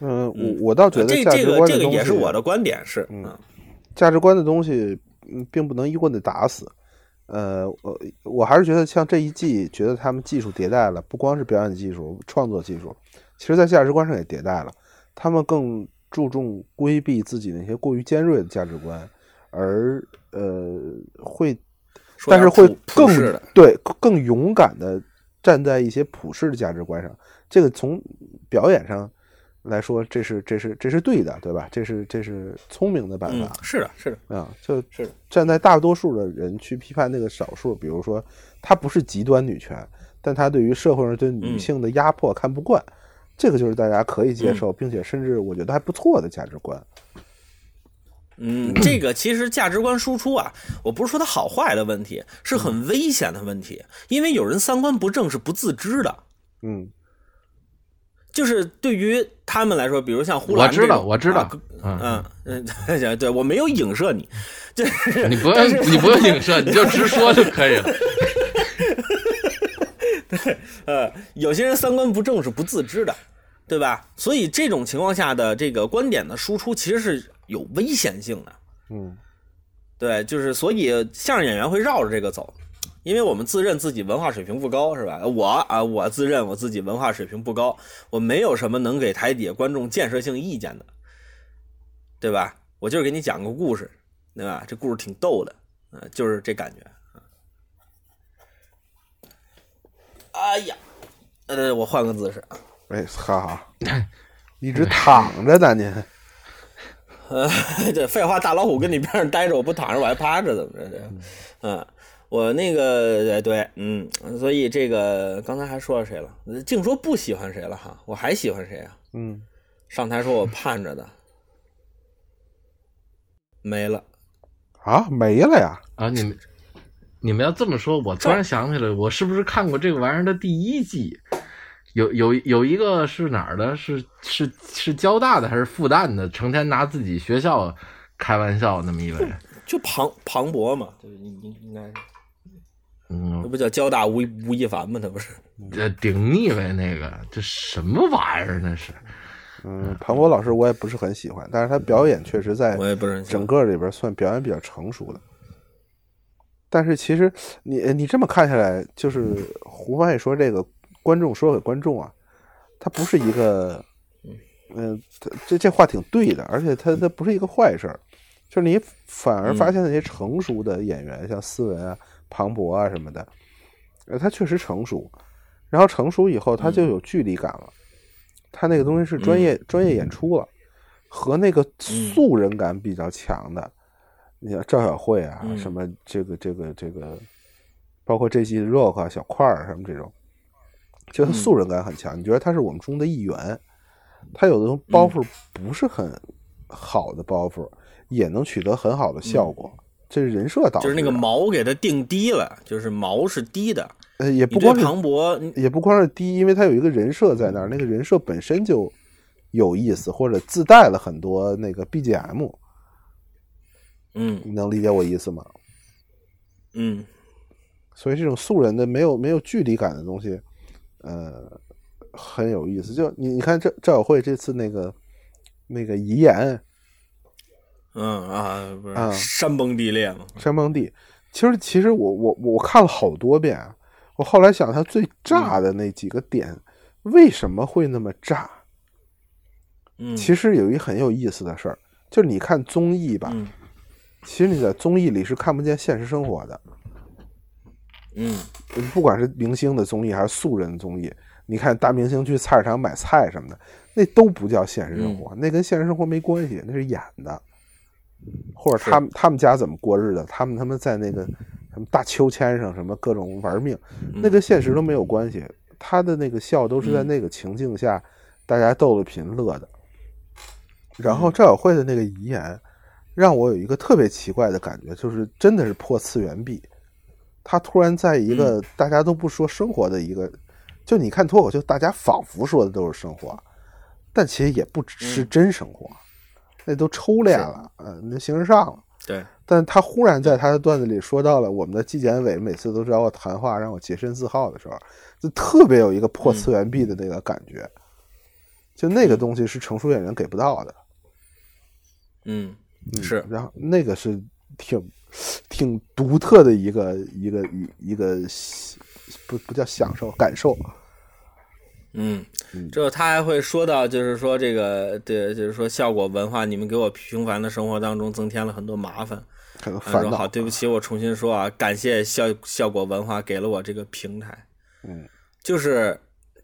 [SPEAKER 2] 嗯，我我倒觉得
[SPEAKER 1] 这这个这个也是我的观点是，
[SPEAKER 2] 嗯，价值观的东西，嗯，并不能一棍子打死。呃，我我还是觉得像这一季，觉得他们技术迭代了，不光是表演技术、创作技术，其实在价值观上也迭代了。他们更注重规避自己那些过于尖锐的价值观，而呃会，但是会更对更勇敢的站在一些普世的价值观上。这个从表演上。来说，这是这是这是对的，对吧？这是这是聪明的办法。
[SPEAKER 1] 是的，是
[SPEAKER 2] 的，啊，就是站在大多数的人去批判那个少数，比如说他不是极端女权，但他对于社会上对女性的压迫看不惯，这个就是大家可以接受，并且甚至我觉得还不错的价值观。
[SPEAKER 1] 嗯，这个其实价值观输出啊，我不是说它好坏的问题，是很危险的问题，因为有人三观不正是不自知的。
[SPEAKER 2] 嗯。
[SPEAKER 1] 就是对于他们来说，比如像呼兰，
[SPEAKER 3] 我知道，我知道，
[SPEAKER 1] 嗯嗯，对，我没有影射你，就
[SPEAKER 3] 你不用，你不用影射，你就直说就可以了。
[SPEAKER 1] 对，呃，有些人三观不正是不自知的，对吧？所以这种情况下的这个观点的输出其实是有危险性的。
[SPEAKER 2] 嗯，
[SPEAKER 1] 对，就是所以相声演员会绕着这个走，因为我们自认自己文化水平不高，是吧？我啊，我自认我自己文化水平不高，我没有什么能给台底下观众建设性意见的，对吧？我就是给你讲个故事，对吧？这故事挺逗的，嗯，就是这感觉。哎呀，呃，我换个姿势啊。
[SPEAKER 2] 哎，好好，一直躺着呢，您。
[SPEAKER 1] 呃，这废话，大老虎跟你边上待着，我不躺着我还趴着，怎么着？这，嗯，我那个，对，嗯，所以这个刚才还说了谁了？净说不喜欢谁了哈，我还喜欢谁啊？
[SPEAKER 2] 嗯，
[SPEAKER 1] 上台说我盼着的，没了。
[SPEAKER 2] 啊，没了呀？
[SPEAKER 3] 啊，你们。你们要这么说，我突然想起来，我是不是看过这个玩意儿的第一季？有有有一个是哪儿的？是是是交大的还是复旦的？成天拿自己学校开玩笑，那么一位，
[SPEAKER 1] 就庞庞博嘛，就是应应应该是，嗯，那不叫交大吴吴亦凡吗？他不是，
[SPEAKER 3] 这顶腻歪那个，这什么玩意儿？那是，
[SPEAKER 2] 嗯，庞博老师我也不是很喜欢，但是他表演确实在，
[SPEAKER 1] 我也不是
[SPEAKER 2] 整个里边算表演比较成熟的。但是其实你你这么看下来，就是胡翻译说这个观众说给观众啊，他不是一个，嗯，这这话挺对的，而且他他不是一个坏事儿，就是你反而发现那些成熟的演员，像思文啊、庞博啊什么的，呃，他确实成熟，然后成熟以后他就有距离感了，他那个东西是专业专业演出了，和那个素人感比较强的。你像赵小慧啊，什么这个这个这个，包括这季的 Rock 小块儿什么这种，就是素人感很强。你觉得他是我们中的一员，他有的包袱不是很好的包袱，也能取得很好的效果。这是人设导
[SPEAKER 1] 致，就是那个毛给他定低了，就是毛是低的。
[SPEAKER 2] 呃，也不光是
[SPEAKER 1] 庞博，
[SPEAKER 2] 也不光是低，因为他有一个人设在那儿，那个人设本身就有意思，或者自带了很多那个 BGM。
[SPEAKER 1] 嗯，
[SPEAKER 2] 你能理解我意思吗？
[SPEAKER 1] 嗯，
[SPEAKER 2] 所以这种素人的没有没有距离感的东西，呃，很有意思。就你你看，赵赵小慧这次那个那个遗言，
[SPEAKER 1] 嗯啊，不是山崩地裂嘛？
[SPEAKER 2] 山崩地，其实其实我我我看了好多遍，我后来想，他最炸的那几个点为什么会那么炸？
[SPEAKER 1] 嗯，
[SPEAKER 2] 其实有一很有意思的事儿，就是你看综艺吧。其实你在综艺里是看不见现实生活的，
[SPEAKER 1] 嗯，
[SPEAKER 2] 不管是明星的综艺还是素人的综艺，你看大明星去菜市场买菜什么的，那都不叫现实生活，那跟现实生活没关系，那是演的，或者他们他们家怎么过日子，他们他们在那个什么大秋千上什么各种玩命，那跟现实都没有关系，他的那个笑都是在那个情境下大家逗了贫乐的，然后赵小慧的那个遗言。让我有一个特别奇怪的感觉，就是真的是破次元壁。他突然在一个大家都不说生活的一个，就你看脱口秀，大家仿佛说的都是生活，但其实也不只是真生活，那都抽练了，嗯，那形式上了。
[SPEAKER 1] 对，
[SPEAKER 2] 但他忽然在他的段子里说到了我们的纪检委每次都找我谈话，让我洁身自好的时候，就特别有一个破次元壁的那个感觉，就那个东西是成熟演员给不到的。
[SPEAKER 1] 嗯。是，
[SPEAKER 2] 然后那个是挺挺独特的一个一个一一个不不叫享受感受，
[SPEAKER 1] 嗯，之后他还会说到，就是说这个对，就是说效果文化，你们给我平凡的生活当中增添了很多麻烦，
[SPEAKER 2] 很多烦恼。
[SPEAKER 1] 好，对不起，我重新说啊，感谢效效果文化给了我这个平台，
[SPEAKER 2] 嗯，
[SPEAKER 1] 就是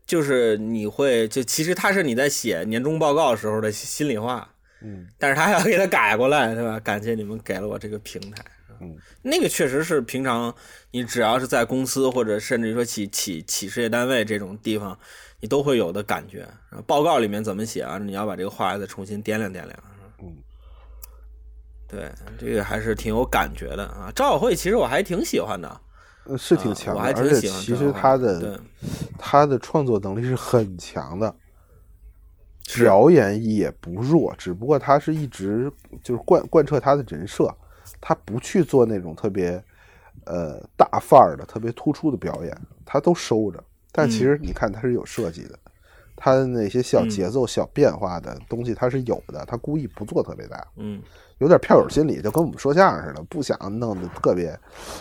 [SPEAKER 1] 就是你会就其实他是你在写年终报告时候的心里话。
[SPEAKER 2] 嗯，
[SPEAKER 1] 但是他还要给他改过来，对吧？感谢你们给了我这个平台。
[SPEAKER 2] 嗯，
[SPEAKER 1] 那个确实是平常你只要是在公司或者甚至于说企企企事业单位这种地方，你都会有的感觉。报告里面怎么写啊？你要把这个话再重新掂量掂量。
[SPEAKER 2] 嗯，
[SPEAKER 1] 对，这个还是挺有感觉的啊。赵小慧其实我还挺喜欢的，
[SPEAKER 2] 是挺强的，
[SPEAKER 1] 我还挺喜欢。
[SPEAKER 2] 其实他的他的创作能力是很强的。表演也不弱，只不过他是一直就是贯贯彻他的人设，他不去做那种特别呃大范儿的、特别突出的表演，他都收着。但其实你看它是有设计的，它的那些小节奏、小变化的东西它是有的，它故意不做特别大。
[SPEAKER 1] 嗯，
[SPEAKER 2] 有点票友心理，就跟我们说相声似的，不想弄得特别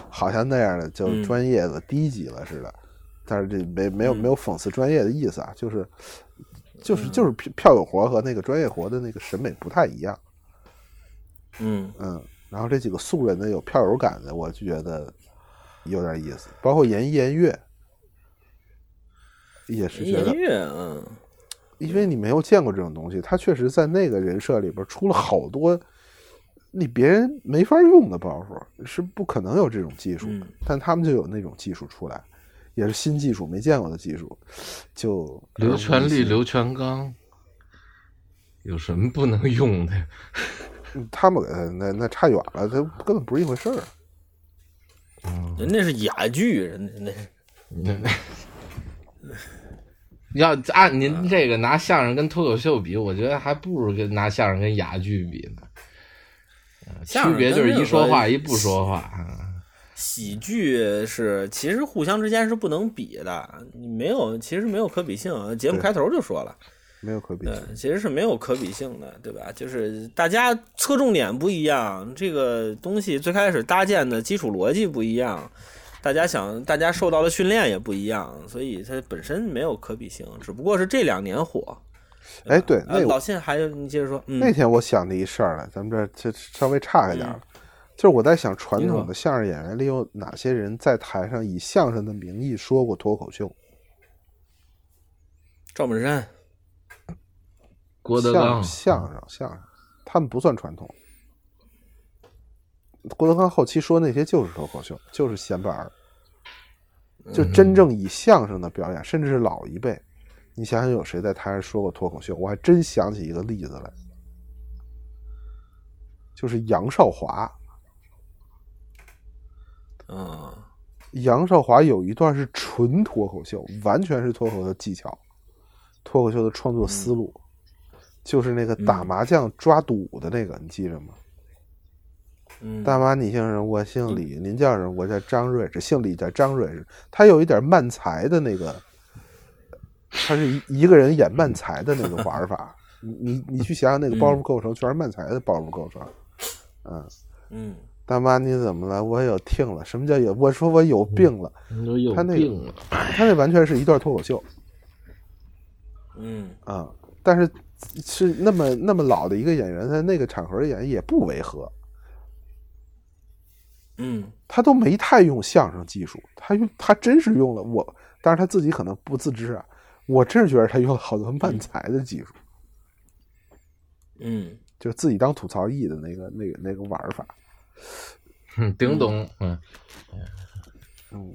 [SPEAKER 2] 好像那样的就专业的低级了似的。但是这没没有没有讽刺专业的意思啊，就是就是就是票友活和那个专业活的那个审美不太一样。
[SPEAKER 1] 嗯
[SPEAKER 2] 嗯，然后这几个素人的有票友感的，我就觉得有点意思，包括严颜悦。也是觉得，
[SPEAKER 1] 嗯，
[SPEAKER 2] 因为你没有见过这种东西，他确实在那个人设里边出了好多你别人没法用的包袱，是不可能有这种技术，但他们就有那种技术出来，也是新技术，没见过的技术，就
[SPEAKER 3] 刘全利、刘全刚有什么不能用的？
[SPEAKER 2] 他们那那差远了，他根本不是一回事儿。
[SPEAKER 1] 嗯，人那是哑剧，人家那那。
[SPEAKER 3] 要按您这个拿相声跟脱口秀比，我觉得还不如跟拿相声跟哑剧比呢。区别就是一说话一不说话。
[SPEAKER 1] 喜剧是其实互相之间是不能比的，你没有其实没有可比性。节目开头就说了，
[SPEAKER 2] 没有可比。
[SPEAKER 1] 性，其实是没有可比性的，对吧？就是大家侧重点不一样，这个东西最开始搭建的基础逻辑不一样。大家想，大家受到的训练也不一样，所以它本身没有可比性，只不过是这两年火。
[SPEAKER 2] 哎，对，那
[SPEAKER 1] 老信还有你接着说。
[SPEAKER 2] 那天我想的一事儿来，咱们这这稍微岔开点儿，就是我在想，传统的相声演员里有哪些人在台上以相声的名义说过脱口秀？
[SPEAKER 1] 赵本山、
[SPEAKER 3] 郭德纲，
[SPEAKER 2] 相声相声，他们不算传统。郭德纲后期说那些就是脱口秀，就是闲板儿，就真正以相声的表演，甚至是老一辈，你想想有谁在台上说过脱口秀？我还真想起一个例子来，就是杨少华。
[SPEAKER 1] 嗯，
[SPEAKER 2] 杨少华有一段是纯脱口秀，完全是脱口秀技巧，脱口秀的创作思路，就是那个打麻将抓赌的那个，你记着吗？大妈，你姓什么？我姓李。您叫什么？我叫张瑞，这姓李叫张瑞。他有一点慢才的那个，他是一一个人演慢才的那个玩法。你你你去想想，那个包袱构成全是慢才的包袱构成。嗯
[SPEAKER 1] 嗯，
[SPEAKER 2] 大妈，你怎么了？我有听了。什么叫有？我说我有病了。他那
[SPEAKER 3] 个，
[SPEAKER 2] 他那完全是一段脱口秀。
[SPEAKER 1] 嗯
[SPEAKER 2] 啊，但是是那么那么老的一个演员，在那个场合演也不违和。
[SPEAKER 1] 嗯，
[SPEAKER 2] 他都没太用相声技术，他用他真是用了我，但是他自己可能不自知啊。我真是觉得他用了好多慢才的技术，
[SPEAKER 1] 嗯，
[SPEAKER 2] 就自己当吐槽艺的那个那个那个玩法。
[SPEAKER 3] 嗯，顶懂，嗯
[SPEAKER 2] 嗯。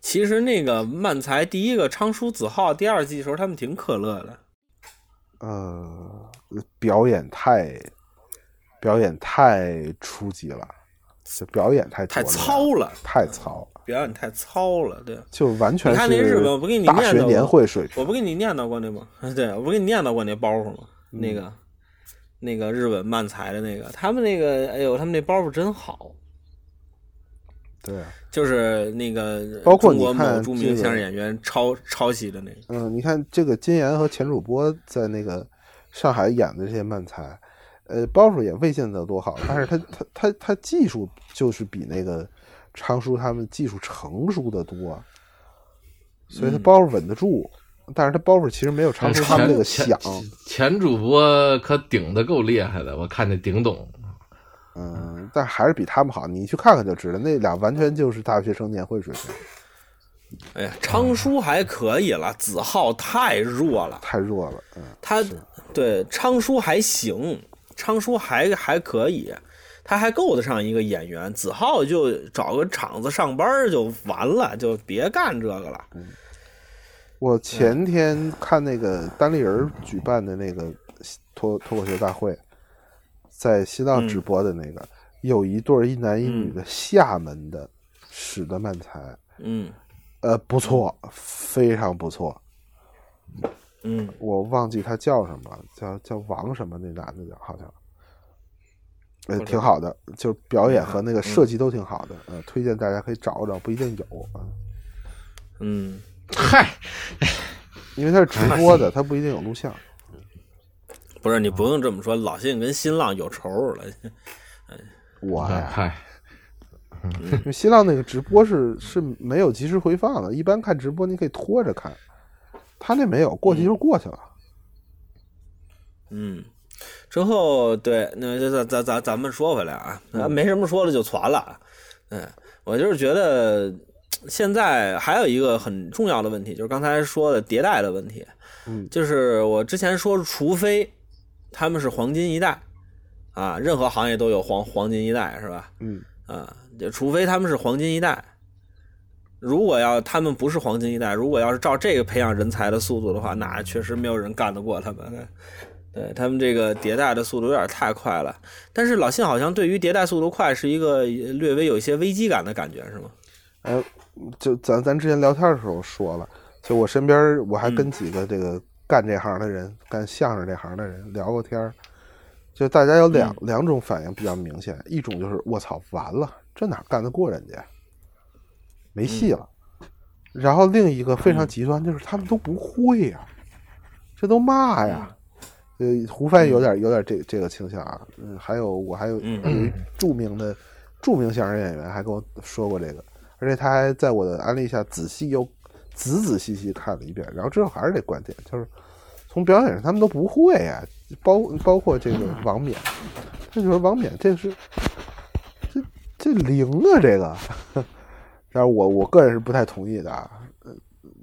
[SPEAKER 1] 其实那个慢才第一个昌叔子浩第二季的时候，他们挺可乐的。
[SPEAKER 2] 呃，表演太表演太初级了。这表演太
[SPEAKER 1] 太糙了，
[SPEAKER 2] 太糙
[SPEAKER 1] 了，表演太糙了，对，
[SPEAKER 2] 就完全。
[SPEAKER 1] 你看那日本，我不给你念叨
[SPEAKER 2] 过年会水平，
[SPEAKER 1] 我不给你念叨过那吗？对，我不给你念叨过那包袱吗？那个，那个日本漫才的那个，他们那个，哎呦，他们那包袱真好。
[SPEAKER 2] 对，
[SPEAKER 1] 就是那个，
[SPEAKER 2] 包括
[SPEAKER 1] 中国某著名相声演员抄抄袭的那个。
[SPEAKER 2] 嗯，你看这个金岩和钱主播在那个上海演的这些漫才。呃，包袱也未见得多好，但是他 他他他技术就是比那个昌叔他们技术成熟的多，所以他包袱稳得住。但是他包袱其实没有昌叔他们那个响。
[SPEAKER 3] 前主播可顶的够厉害的，我看那顶懂。
[SPEAKER 2] 嗯，但还是比他们好，你去看看就知道，那俩完全就是大学生年会水平。
[SPEAKER 1] 哎呀，昌叔还可以了，子浩太弱了，
[SPEAKER 2] 太弱了。嗯，
[SPEAKER 1] 他对昌叔还行。昌叔还还可以，他还够得上一个演员。子浩就找个厂子上班就完了，就别干这个了。
[SPEAKER 2] 我前天看那个单立人举办的那个脱脱口秀大会，在新浪直播的那个，有一对一男一女的厦门的史德曼才，
[SPEAKER 1] 嗯，
[SPEAKER 2] 呃，不错，非常不错。
[SPEAKER 1] 嗯，
[SPEAKER 2] 我忘记他叫什么，叫叫王什么那男的叫好像，呃，挺好的，就表演和那个设计都挺好的，呃，推荐大家可以找找，不一定有啊。
[SPEAKER 1] 嗯，
[SPEAKER 3] 嗨，
[SPEAKER 2] 因为他是直播的，他不一定有录像。
[SPEAKER 1] 不是，你不用这么说，老信跟新浪有仇了。
[SPEAKER 2] 我呀，
[SPEAKER 3] 嗨，
[SPEAKER 2] 因为新浪那个直播是是没有及时回放的，一般看直播你可以拖着看，他那没有，过去就过去了。
[SPEAKER 1] 嗯，之后对，那咱咱咱咱们说回来啊，没什么说了就传了。嗯，我就是觉得现在还有一个很重要的问题，就是刚才说的迭代的问题。
[SPEAKER 2] 嗯，
[SPEAKER 1] 就是我之前说，除非他们是黄金一代啊，任何行业都有黄黄金一代是吧？
[SPEAKER 2] 嗯
[SPEAKER 1] 啊，就除非他们是黄金一代。如果要他们不是黄金一代，如果要是照这个培养人才的速度的话，那确实没有人干得过他们。对他们这个迭代的速度有点太快了。但是老信好像对于迭代速度快是一个略微有一些危机感的感觉，是吗？
[SPEAKER 2] 哎，就咱咱之前聊天的时候说了，就我身边我还跟几个这个干这行的人、干相声这行的人聊过天儿，就大家有两、两种反应比较明显，一种就是我操完了，这哪干得过人家，没戏了。然后另一个非常极端，就是他们都不会呀，这都骂呀？呃，胡帆有点有点这这个倾向啊。嗯，还有我还有著名的著名相声演员还跟我说过这个，而且他还在我的安利下仔细又仔仔细细看了一遍，然后之后还是这观点，就是从表演上他们都不会呀，包包括这个王冕，他就说王冕这是这这灵啊，这个。但是我我个人是不太同意的啊，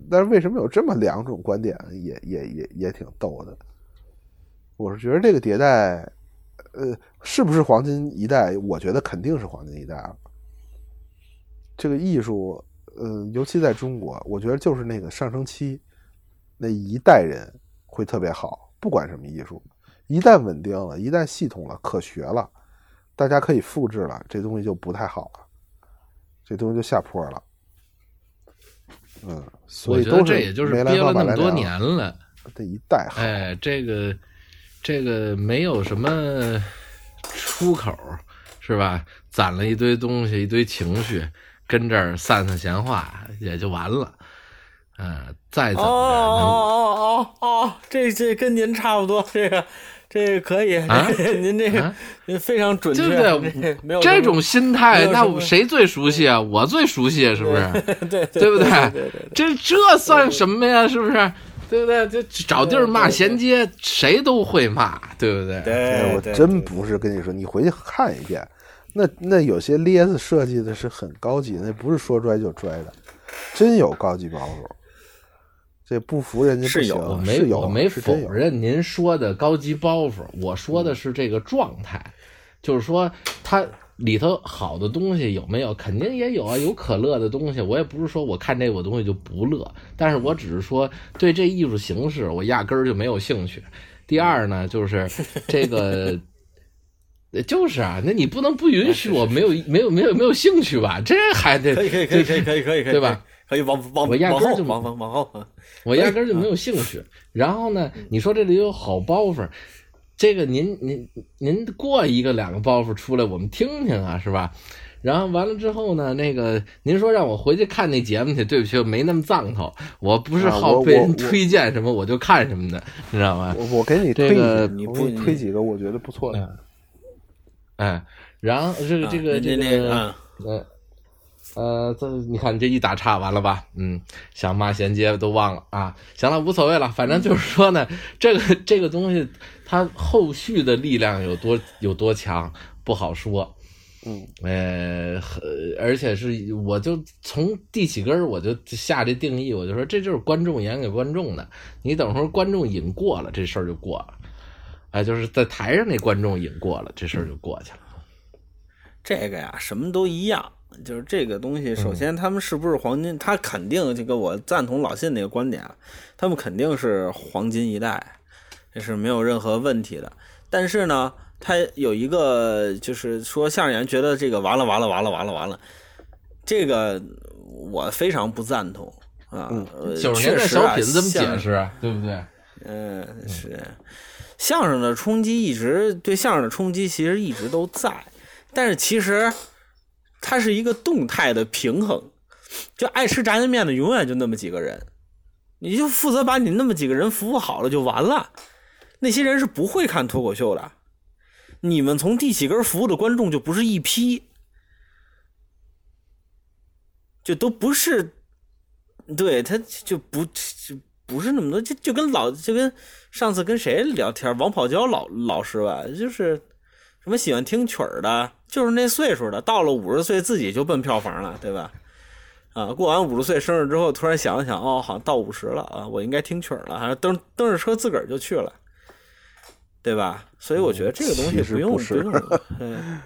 [SPEAKER 2] 但是为什么有这么两种观点，也也也也挺逗的。我是觉得这个迭代，呃，是不是黄金一代？我觉得肯定是黄金一代了。这个艺术，呃，尤其在中国，我觉得就是那个上升期，那一代人会特别好。不管什么艺术，一旦稳定了，一旦系统了，可学了，大家可以复制了，这东西就不太好了。这东西就下坡了，嗯，所以
[SPEAKER 3] 这也就是憋了那么多年了，
[SPEAKER 2] 这一代好，
[SPEAKER 3] 哎，这个这个没有什么出口，是吧？攒了一堆东西，一堆情绪，跟这儿散散闲话也就完了，嗯，再怎么着，
[SPEAKER 1] 哦哦哦，这这跟您差不多，这个。这个可以，您这个非常准确，
[SPEAKER 3] 对不
[SPEAKER 1] 对？没有
[SPEAKER 3] 这种心态，那谁最熟悉啊？我最熟悉，是不是？
[SPEAKER 1] 对
[SPEAKER 3] 对不
[SPEAKER 1] 对？
[SPEAKER 3] 这这算什么呀？是不是？对不对？就找地儿骂衔接，谁都会骂，对不对？
[SPEAKER 1] 对，
[SPEAKER 2] 我真不是跟你说，你回去看一遍，那那有些咧子设计的是很高级，那不是说拽就拽的，真有高级包袱。这不服人家
[SPEAKER 1] 是有，
[SPEAKER 3] 我没我没否认您说的高级包袱，我说的是这个状态，就是说它里头好的东西有没有？肯定也有啊，有可乐的东西。我也不是说我看这个东西就不乐，但是我只是说对这艺术形式我压根儿就没有兴趣。第二呢，就是 这个，就是啊，那你不能不允许我没有没有没有没有兴趣吧？这还得
[SPEAKER 1] 可以可以可以可以可以可以
[SPEAKER 3] 对吧？
[SPEAKER 1] 可以往往
[SPEAKER 3] 我压根儿就
[SPEAKER 1] 往往往后，
[SPEAKER 3] 我压根儿就没有兴趣。然后呢，你说这里有好包袱，这个您您您过一个两个包袱出来，我们听听啊，是吧？然后完了之后呢，那个您说让我回去看那节目去，对不起，我没那么藏头，我不是好被人推荐什么我就看什么的，你知道吗？
[SPEAKER 2] 我我给你
[SPEAKER 3] 这个，
[SPEAKER 2] 你不推几个我觉得不错的。
[SPEAKER 3] 哎，然后这个这个这个呃。呃，这你看你这一打岔完了吧？嗯，想骂衔接都忘了啊。行了，无所谓了，反正就是说呢，这个这个东西它后续的力量有多有多强不好说。
[SPEAKER 2] 嗯，
[SPEAKER 3] 呃，而且是我就从第几根我就下这定义，我就说这就是观众演给观众的。你等会儿观众瘾过了，这事儿就过了。哎，就是在台上那观众瘾过了，这事儿就过去了。
[SPEAKER 1] 这个呀，什么都一样。就是这个东西，首先他们是不是黄金？他肯定这个我赞同老信那个观点，他们肯定是黄金一代，这是没有任何问题的。但是呢，他有一个就是说相声演员觉得这个完了完了完了完了完了，这个我非常不赞同啊。
[SPEAKER 3] 九十年代小品怎么解释？对不对？
[SPEAKER 1] 嗯，是相声的冲击一直对相声的冲击其实一直都在，但是其实它是一个动态的平衡，就爱吃炸酱面的永远就那么几个人，你就负责把你那么几个人服务好了就完了，那些人是不会看脱口秀的，你们从第几根服务的观众就不是一批，就都不是，对他就不就。不是那么多，就就跟老就跟上次跟谁聊天，王跑娇老老师吧，就是什么喜欢听曲儿的，就是那岁数的，到了五十岁自己就奔票房了，对吧？啊，过完五十岁生日之后，突然想了想，哦，好像到五十了啊，我应该听曲儿了，还是蹬蹬着车自个儿就去了，对吧？所以我觉得这个东西不用不用，嗯，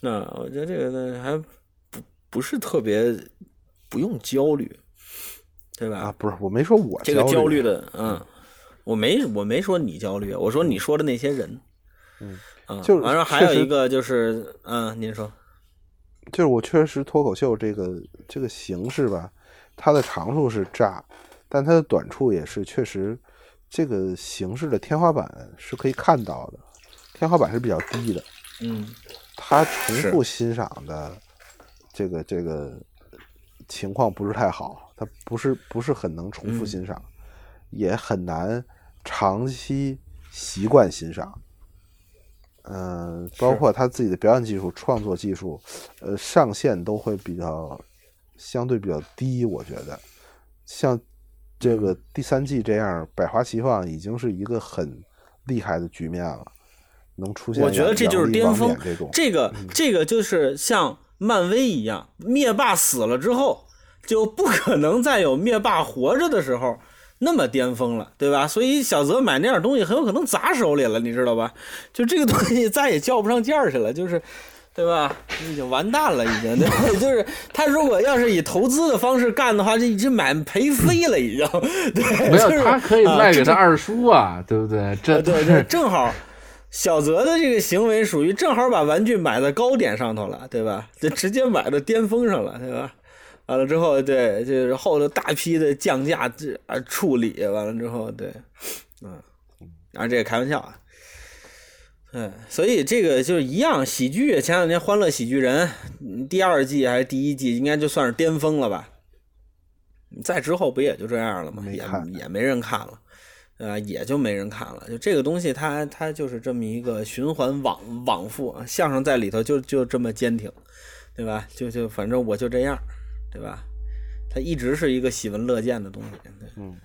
[SPEAKER 1] 那我觉得这个呢还不不是特别不用焦虑。对吧？
[SPEAKER 2] 啊，不是，我没说我
[SPEAKER 1] 这个焦
[SPEAKER 2] 虑
[SPEAKER 1] 的，嗯，我没我没说你焦虑，我说你说的那些人，
[SPEAKER 2] 嗯，
[SPEAKER 1] 啊，
[SPEAKER 2] 就
[SPEAKER 1] 完了还有一个就是，嗯，您说，
[SPEAKER 2] 就是我确实脱口秀这个这个形式吧，它的长处是炸，但它的短处也是确实这个形式的天花板是可以看到的，天花板是比较低的，
[SPEAKER 1] 嗯，
[SPEAKER 2] 它重复欣赏的这个这个情况不是太好。他不是不是很能重复欣赏，也很难长期习惯欣赏。嗯，包括他自己的表演技术、创作技术，呃，上限都会比较相对比较低。我觉得，像这个第三季这样百花齐放，已经是一个很厉害的局面了。能出现，
[SPEAKER 1] 我觉得这就是巅峰。
[SPEAKER 2] 这种，
[SPEAKER 1] 这个这个就是像漫威一样，灭霸死了之后。就不可能再有灭霸活着的时候那么巅峰了，对吧？所以小泽买那点东西很有可能砸手里了，你知道吧？就这个东西再也叫不上价去了，就是，对吧？已经完蛋了，已经，对吧？就是他如果要是以投资的方式干的话，这已经买赔飞了，已经。对，
[SPEAKER 3] 没有，他可以卖给他二叔啊，对不对？这
[SPEAKER 1] 对对，正好小泽的这个行为属于正好把玩具买在高点上头了，对吧？就直接买到巅峰上了，对吧？完了之后，对，就是后头大批的降价这啊处理完了之后，对，嗯，然后这个开玩笑啊，嗯，所以这个就是一样，喜剧前两天《欢乐喜剧人》第二季还是第一季，应该就算是巅峰了吧？再之后不也就这样了吗？也也没人看了，啊，也就没人看了。就这个东西，它它就是这么一个循环往往复，相声在里头就就这么坚挺，对吧？就就反正我就这样。对吧？它一直是一个喜闻乐见的东西。嗯，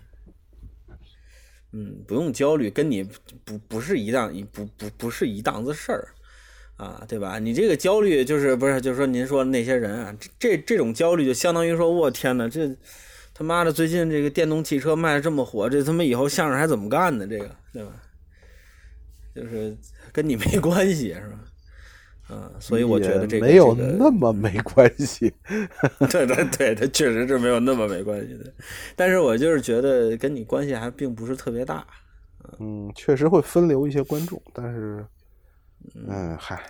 [SPEAKER 1] 嗯，不用焦虑，跟你不不是一档一不不不是一档子事儿啊，对吧？你这个焦虑就是不是就是说您说那些人啊，这这种焦虑就相当于说，我天哪，这他妈的最近这个电动汽车卖的这么火，这他妈以后相声还怎么干呢？这个对吧？就是跟你没关系，是吧？嗯，所以我觉得这个
[SPEAKER 2] 没有那么没关系。
[SPEAKER 1] 对对对，它确实是没有那么没关系的。但是我就是觉得跟你关系还并不是特别大。
[SPEAKER 2] 嗯，确实会分流一些观众，但是，嗯，嗨，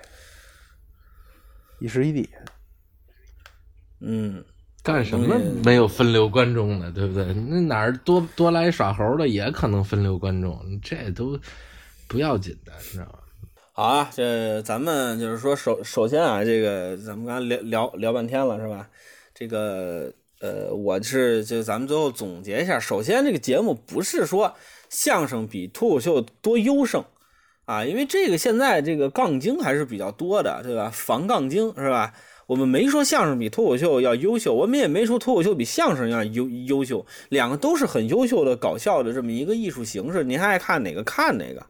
[SPEAKER 2] 一时一地。
[SPEAKER 1] 嗯，
[SPEAKER 3] 干什么没有分流观众呢？对不对？那哪儿多多来耍猴的也可能分流观众，这都不要紧的，你知道吗？
[SPEAKER 1] 好啊，这咱们就是说，首首先啊，这个咱们刚才聊聊聊半天了，是吧？这个呃，我是就咱们最后总结一下，首先这个节目不是说相声比脱口秀多优胜啊，因为这个现在这个杠精还是比较多的，对吧？防杠精是吧？我们没说相声比脱口秀要优秀，我们也没说脱口秀比相声要优优秀，两个都是很优秀的搞笑的这么一个艺术形式，您爱看哪个看哪个。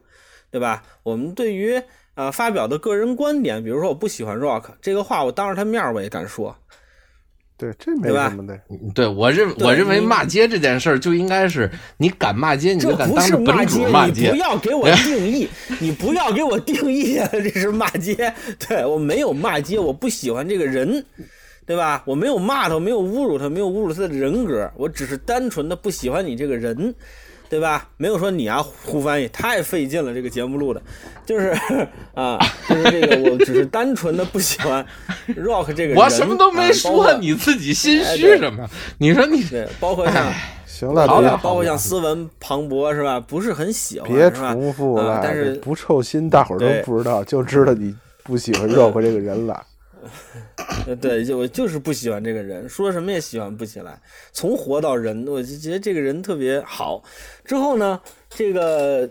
[SPEAKER 1] 对吧？我们对于呃发表的个人观点，比如说我不喜欢 Rock 这个话，我当着他面我也敢说。
[SPEAKER 2] 对，这没什么的。
[SPEAKER 3] 对我认我认为骂街这件事儿就应该是你敢骂街，你就敢当本主
[SPEAKER 1] 骂街。你不要给我 定义，你不要给我定义啊这是骂街。对我没有骂街，我不喜欢这个人，对吧？我没有骂他，没有侮辱他，没有侮辱他的人格，我只是单纯的不喜欢你这个人。对吧？没有说你啊，胡翻译太费劲了。这个节目录的，就是啊，就是这个，我只是单纯的不喜欢 Rock 这个人。
[SPEAKER 3] 我什么都没说，你自己心虚什么？你说你
[SPEAKER 1] 对，包括像
[SPEAKER 2] 行了，
[SPEAKER 3] 好了
[SPEAKER 1] 包括像斯文、磅礴是吧？不是很喜欢，
[SPEAKER 2] 别？重复了，
[SPEAKER 1] 但是
[SPEAKER 2] 不臭心，大伙儿都不知道，就知道你不喜欢 Rock 这个人了。
[SPEAKER 1] 呃，对，就我就是不喜欢这个人，说什么也喜欢不起来。从活到人，我就觉得这个人特别好。之后呢，这个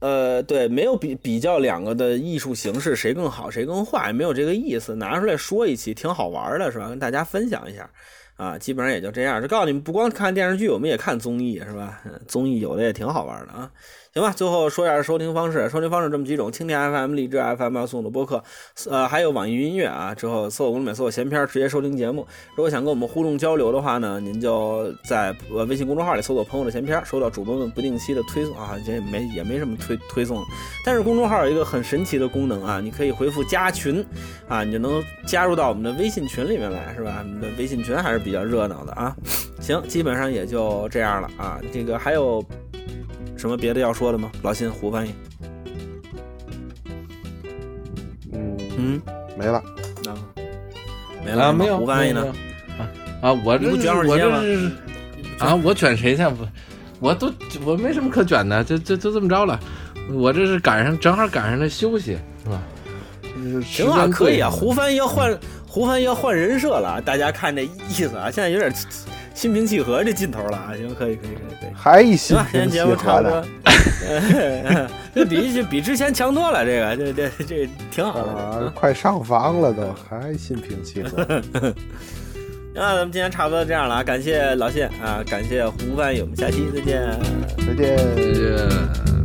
[SPEAKER 1] 呃，对，没有比比较两个的艺术形式谁更好谁更坏，没有这个意思，拿出来说一期挺好玩的，是吧？跟大家分享一下啊，基本上也就这样。就告诉你们，不光看电视剧，我们也看综艺，是吧？综艺有的也挺好玩的啊。行吧，最后说一下收听方式。收听方式这么几种：蜻蜓 FM、荔枝 FM 要送的播客，呃，还有网易云音乐啊。之后搜索“公里美”搜索“闲篇”，直接收听节目。如果想跟我们互动交流的话呢，您就在呃微信公众号里搜索“朋友的闲篇”，收到主播们不定期的推送啊，这也没也没什么推推送。但是公众号有一个很神奇的功能啊，你可以回复“加群”啊，你就能加入到我们的微信群里面来，是吧？我们的微信群还是比较热闹的啊。行，基本上也就这样了啊。这个还有。什么别的要说的吗？老辛胡翻译，
[SPEAKER 2] 嗯
[SPEAKER 1] 嗯，
[SPEAKER 2] 没了，
[SPEAKER 1] 啊，没了，
[SPEAKER 3] 没有
[SPEAKER 1] 胡翻译呢？
[SPEAKER 3] 啊啊，我这我这是啊，我卷谁去？不，我都我没什么可卷的，就就就这么着了。我这是赶上正好赶上了休息，是吧？
[SPEAKER 1] 行啊，可以啊。胡翻译要换胡翻译要换人设了，大家看这意思啊，现在有点心平气和这劲头了啊。行，可以，可以，可以，可以。
[SPEAKER 2] 还一心
[SPEAKER 1] 平
[SPEAKER 2] 气和
[SPEAKER 1] 的，这比比之前强多了。这个，这这这挺好
[SPEAKER 2] 的，快上房了都，还心平气和。
[SPEAKER 1] 那咱们今天差不多这样了啊，感谢老谢啊，感谢胡凡宇，我们下期再见，
[SPEAKER 2] 再见，
[SPEAKER 3] 再见。